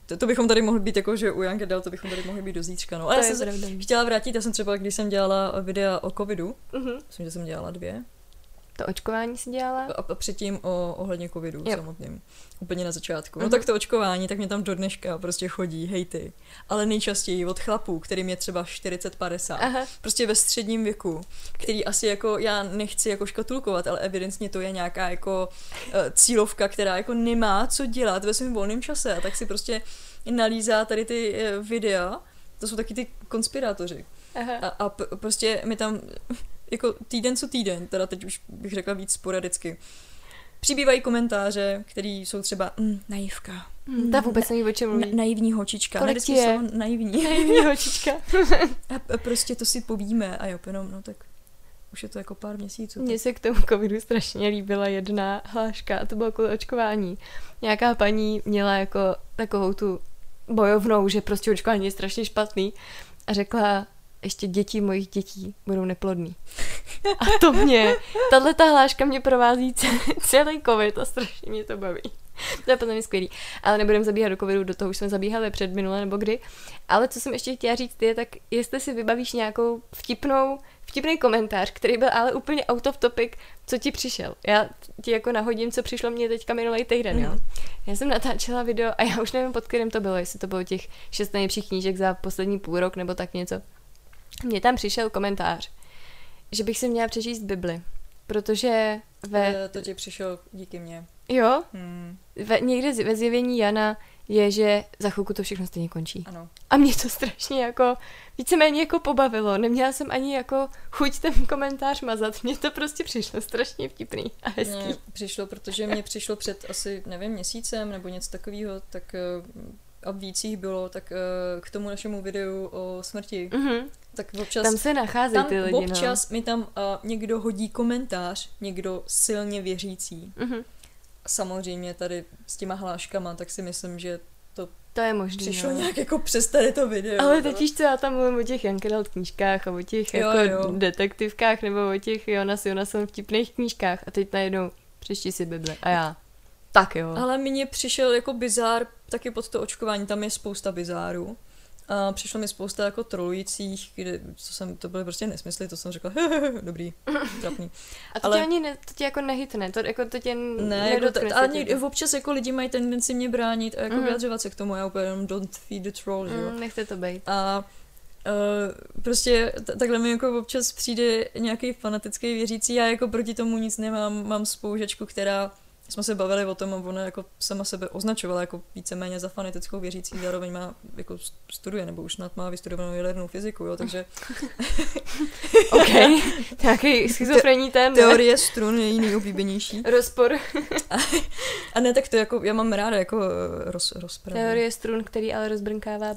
to, to, bychom tady mohli být jako, že u Young Adult, to bychom tady mohli být do zítřka, no. A To já jsem se chtěla vrátit, já jsem třeba, když jsem dělala videa o covidu, Mhm. myslím, že jsem dělala dvě, To očkování si dělala? a, a předtím o, ohledně covidu Jo. samotným, úplně na začátku. No Mhm. tak to očkování, tak mě tam do dneška prostě chodí hejty, ale nejčastěji od chlapů, kterým je třeba 40-50, Aha. prostě ve středním věku, který asi jako, já nechci jako škatulkovat, ale evidentně to je nějaká jako uh, cílovka, která jako nemá co dělat ve svém volném čase a tak si prostě nalízá tady ty uh, videa, to jsou taky ty konspirátoři. Aha. A, a p- prostě mi tam jako týden co týden, teda teď už bych řekla víc sporadicky, přibývají komentáře, které jsou třeba mm, naivka. Hmm, Ta vůbec neví, o čem Na, mluví. naivní holčička. Kolik ti je? naivní. Naivní holčička. A, a prostě to si povíme a jo, jenom, no tak už je to jako pár měsíců. Mně se k tomu covidu strašně líbila jedna hláška a to bylo kvůli očkování. Nějaká paní měla jako takovou tu bojovnou, že prostě očkování je strašně špatný a řekla, ještě děti mojich dětí budou neplodný. A to mě, tahle ta hláška mě provází celý, covid a strašně mě to baví. to je podle mě skvělý. Ale nebudeme zabíhat do covidu, do toho už jsme zabíhali před minule nebo kdy. Ale co jsem ještě chtěla říct je, tak jestli si vybavíš nějakou vtipnou vtipný komentář, který byl ale úplně out of topic, co ti přišel. Já ti jako nahodím, co přišlo mně teďka minulý týden, mm. jo. Mhm. Já jsem natáčela video a já už nevím, pod kterým to bylo, jestli to bylo těch šest nejlepších knížek za poslední půl rok nebo tak něco. Mně tam přišel komentář, že bych si měla přečíst Bibli, protože ve... Eh, to ti přišel díky mně. Jo? Hmm. Ve, někde ve zjevení Jana je, že za chvilku to všechno stejně končí. Ano. A mě to strašně jako, víceméně jako pobavilo. Neměla jsem ani jako chuť ten komentář mazat. Mně to prostě přišlo strašně vtipný a hezký. Mně přišlo, protože mě přišlo před asi, nevím, měsícem nebo něco takového, tak eh, a víc bylo, tak uh, k tomu našemu videu o smrti, mm-hmm. tak občas... Tam se nacházejí ty lidi, no. občas no. mi tam uh, někdo hodí komentář, někdo silně věřící. Mm-hmm. Samozřejmě tady s těma hláškama, tak si myslím, že to to je možné. Přišlo no. nějak jako přes tady to video. Ale teď co já tam mluvím o těch Jankeralt knížkách a o těch jo, jako jo. detektivkách nebo o těch Jonas Jonasson vtipných knížkách a teď najednou přečti si Bible a já. Tak jo. Ale mně přišel jako bizár taky pod to očkování, tam je spousta bizárů. A přišlo mi spousta jako trolujících, kde, co jsem, to byly prostě nesmysly, to jsem řekla, dobrý, trapný. A to ale, tě ani ne, to tě jako nehytne, to, jako, to tě ne, jako to, ale někdy, občas jako lidi mají tendenci mě bránit a jako mm. vyjadřovat se k tomu, já úplně jenom don't feed the troll, mm, jo. Nechte to být. A Uh, prostě t- takhle mi jako občas přijde nějaký fanatický věřící, já jako proti tomu nic nemám, mám spoužačku, která jsme se bavili o tom, ona jako sama sebe označovala jako víceméně za fanatickou věřící, zároveň má jako studuje, nebo už snad má vystudovanou jadernou fyziku, jo, takže... OK, nějaký schizofrení ten. Teorie strun je jiný nejoblíbenější. Rozpor. a, a, ne, tak to jako, já mám ráda jako roz, rozpravu. Teorie strun, který ale rozbrnkává.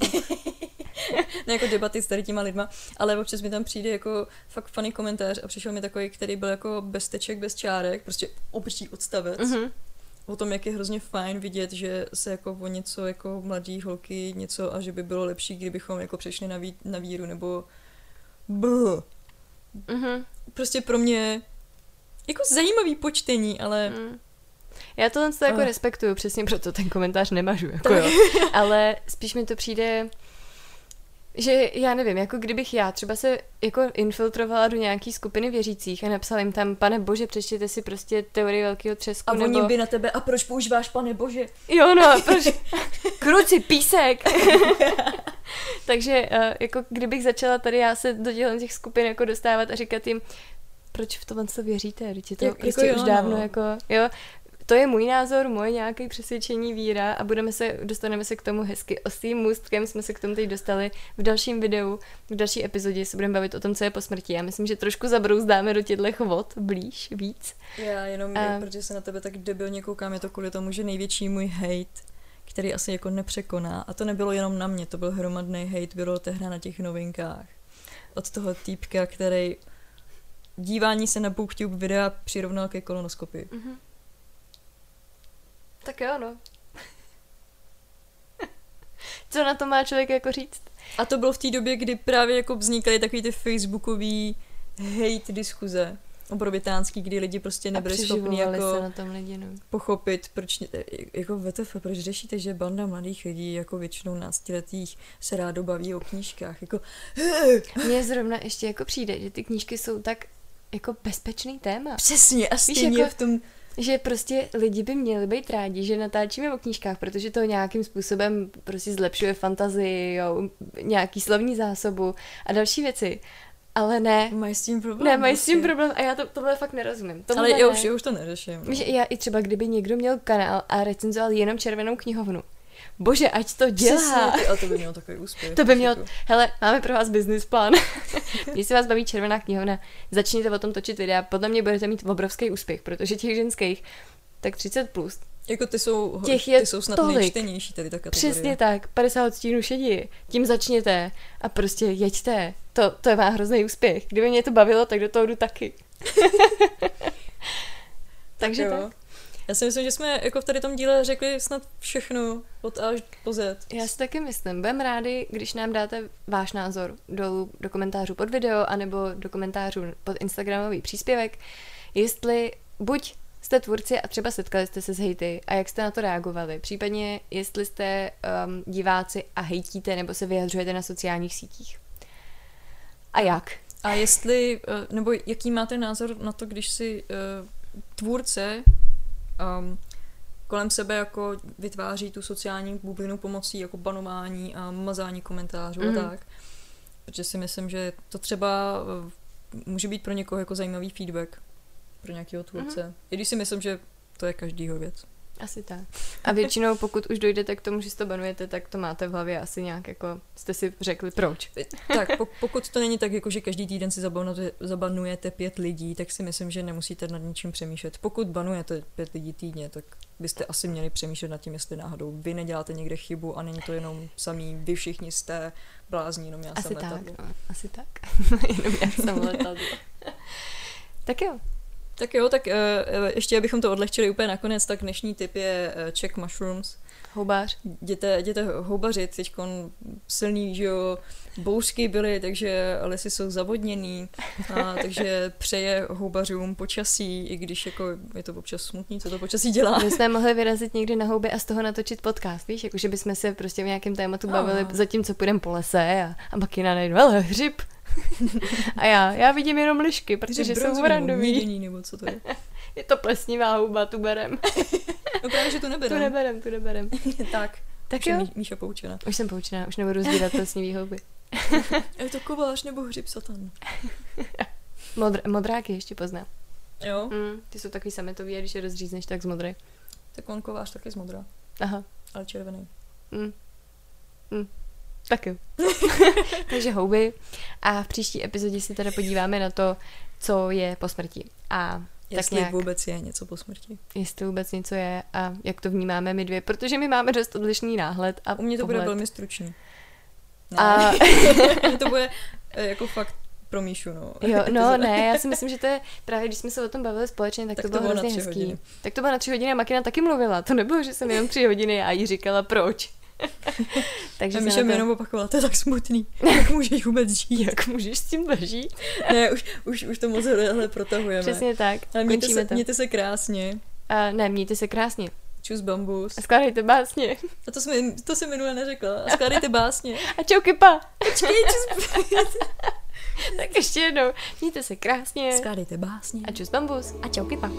ne jako debaty s tady těma lidma, ale občas mi tam přijde jako fakt funny komentář a přišel mi takový, který byl jako bez teček, bez čárek, prostě obří odstavec. Mm-hmm. O tom, jak je hrozně fajn vidět, že se jako o něco jako mladí holky něco a že by bylo lepší, kdybychom jako přešli na, ví, na víru nebo bl. Mm-hmm. Prostě pro mě jako zajímavý počtení, ale mm. Já to to jako uh. respektuju, přesně proto ten komentář nemažu, jako jo. Ale spíš mi to přijde že já nevím, jako kdybych já třeba se jako infiltrovala do nějaký skupiny věřících a napsala jim tam, pane bože, přečtěte si prostě teorii velkého třesku. A nebo... oni by na tebe, a proč používáš pane bože? Jo, no, proč? Kruci, písek! Takže uh, jako kdybych začala tady já se do těch skupin jako dostávat a říkat jim, proč v tom co věříte? Teď je to Jak, prostě jako už jo, dávno no. jako, jo, to je můj názor, moje nějaké přesvědčení, víra a budeme se, dostaneme se k tomu hezky. Ostým můstkem jsme se k tomu teď dostali v dalším videu, v další epizodě se budeme bavit o tom, co je po smrti. Já myslím, že trošku zabrouzdáme do těchto vod blíž, víc. Já jenom, a... protože se na tebe tak debilně koukám, je to kvůli tomu, že největší můj hate který asi jako nepřekoná. A to nebylo jenom na mě, to byl hromadný hate, bylo tehna na těch novinkách. Od toho týpka, který dívání se na BookTube videa přirovnal ke kolonoskopii. Mm-hmm. Tak jo, no. Co na to má člověk jako říct? A to bylo v té době, kdy právě jako vznikaly takový ty facebookový hate diskuze obrovitánský, kdy lidi prostě nebyli schopni jako se na tom lidi, no. pochopit, proč, jako VTF, proč řešíte, že banda mladých lidí, jako většinou náctiletých, se rádo baví o knížkách, jako Mně zrovna ještě jako přijde, že ty knížky jsou tak jako bezpečný téma. Přesně, a stejně Víš, jako, v tom že prostě lidi by měli být rádi, že natáčíme o knížkách, protože to nějakým způsobem prostě zlepšuje fantazii, jo, nějaký slovní zásobu a další věci. Ale ne. Mají s tím problém. Ne, mají s tím prostě. problém a já to, tohle fakt nerozumím. Tohle Ale já už, já už to neřeším. Víš, já i třeba, kdyby někdo měl kanál a recenzoval jenom červenou knihovnu, bože, ať to dělá. Přesně, a to by mělo takový úspěch. to by mělo, hele, máme pro vás business plán. Když se vás baví červená knihovna, začněte o tom točit videa, podle mě budete mít obrovský úspěch, protože těch ženských, tak 30 plus. Jako ty jsou, těch je ty jsou snad tolik. nejčtenější tady ta kategorie. Přesně tak, 50 odstínů šedí. Tím začněte a prostě jeďte. To, to je má hrozný úspěch. Kdyby mě to bavilo, tak do toho jdu taky. Takže tak. tak. Já si myslím, že jsme jako v tady tom díle řekli snad všechno od A až po Z. Já si taky myslím. Budem rádi, když nám dáte váš názor dolů do komentářů pod video, anebo do komentářů pod Instagramový příspěvek, jestli buď jste tvůrci a třeba setkali jste se s hejty a jak jste na to reagovali? Případně jestli jste um, diváci a hejtíte nebo se vyjadřujete na sociálních sítích. A jak? A jestli, eh, nebo jaký máte názor na to, když si uh, tvůrce um, kolem sebe jako vytváří tu sociální bublinu pomocí jako banování a mazání komentářů mm. a tak. Protože si myslím, že to třeba uh, může být pro někoho jako zajímavý feedback pro nějakého tvůrce. Mm. I když si myslím, že to je každýho věc. Asi tak. A většinou, pokud už dojdete k tomu, že si to banujete, tak to máte v hlavě asi nějak jako, jste si řekli proč. Tak, pokud to není tak, jako že každý týden si zabanujete, zabanujete pět lidí, tak si myslím, že nemusíte nad ničím přemýšlet. Pokud banujete pět lidí týdně, tak byste asi měli přemýšlet nad tím, jestli náhodou vy neděláte někde chybu a není to jenom samý, vy všichni jste blázní, jenom já asi jsem tak, letadlo. no, asi tak. jenom já jsem letadlo. tak jo, tak jo, tak uh, ještě abychom to odlehčili úplně nakonec, tak dnešní tip je uh, check mushrooms. Houbář. Jděte, jděte houbařit, teď silný, že jo, bouřky byly, takže lesy jsou zavodněný, a, takže přeje houbařům počasí, i když jako je to občas smutný, co to počasí dělá. My jsme mohli vyrazit někdy na houby a z toho natočit podcast, víš, jakože bychom se prostě v nějakém tématu bavili, zatímco půjdeme po lese a, a Makina najdu, ale hřib, a já, já vidím jenom lišky, protože jsou randový. nebo co to je? je to plesnivá houba, tu berem. no právě, že tu neberem. Tu neberem, tu neberem. tak. Tak jo. Míša poučena. Už jsem poučená, už nebudu sbírat plesnivý houby. je to kovář nebo hřib satan. Modr- modráky ještě poznám. Jo? Mm, ty jsou takový sametový a když je rozřízneš, tak z modré. Tak on kovář taky z modrá. Aha. Ale červený. Mm. Mm. Tak jo. Takže houby. A v příští epizodě si teda podíváme na to, co je po smrti. A jestli tak nějak, vůbec je něco po smrti. Jestli vůbec něco je a jak to vnímáme my dvě, protože my máme dost odlišný náhled. A U mě to pohled. bude velmi stručný. Ne. A... to bude eh, jako fakt pro Míšu, no. Jo, no ne, já si myslím, že to je právě, když jsme se o tom bavili společně, tak, tak to, bylo, to bylo hrozně hezký. Hodiny. Tak to bylo na tři hodiny a Makina taky mluvila. To nebylo, že jsem jenom tři hodiny a jí říkala proč. Takže a Míša to... jenom opakovala, to je tak smutný. Jak můžeš vůbec žít? Jak můžeš s tím žít? ne, už, už, už to moc hle protahujeme. Přesně tak. Ale mějte se, to. mějte se krásně. A ne, mějte se krásně. Čus bambus. A skládejte básně. A to, jsem, to jsem minule neřekla. A skládejte básně. A čau kipa. Počkej, čus Tak ještě jednou. Mějte se krásně. Skládejte básně. A čus bambus. A čau kipa.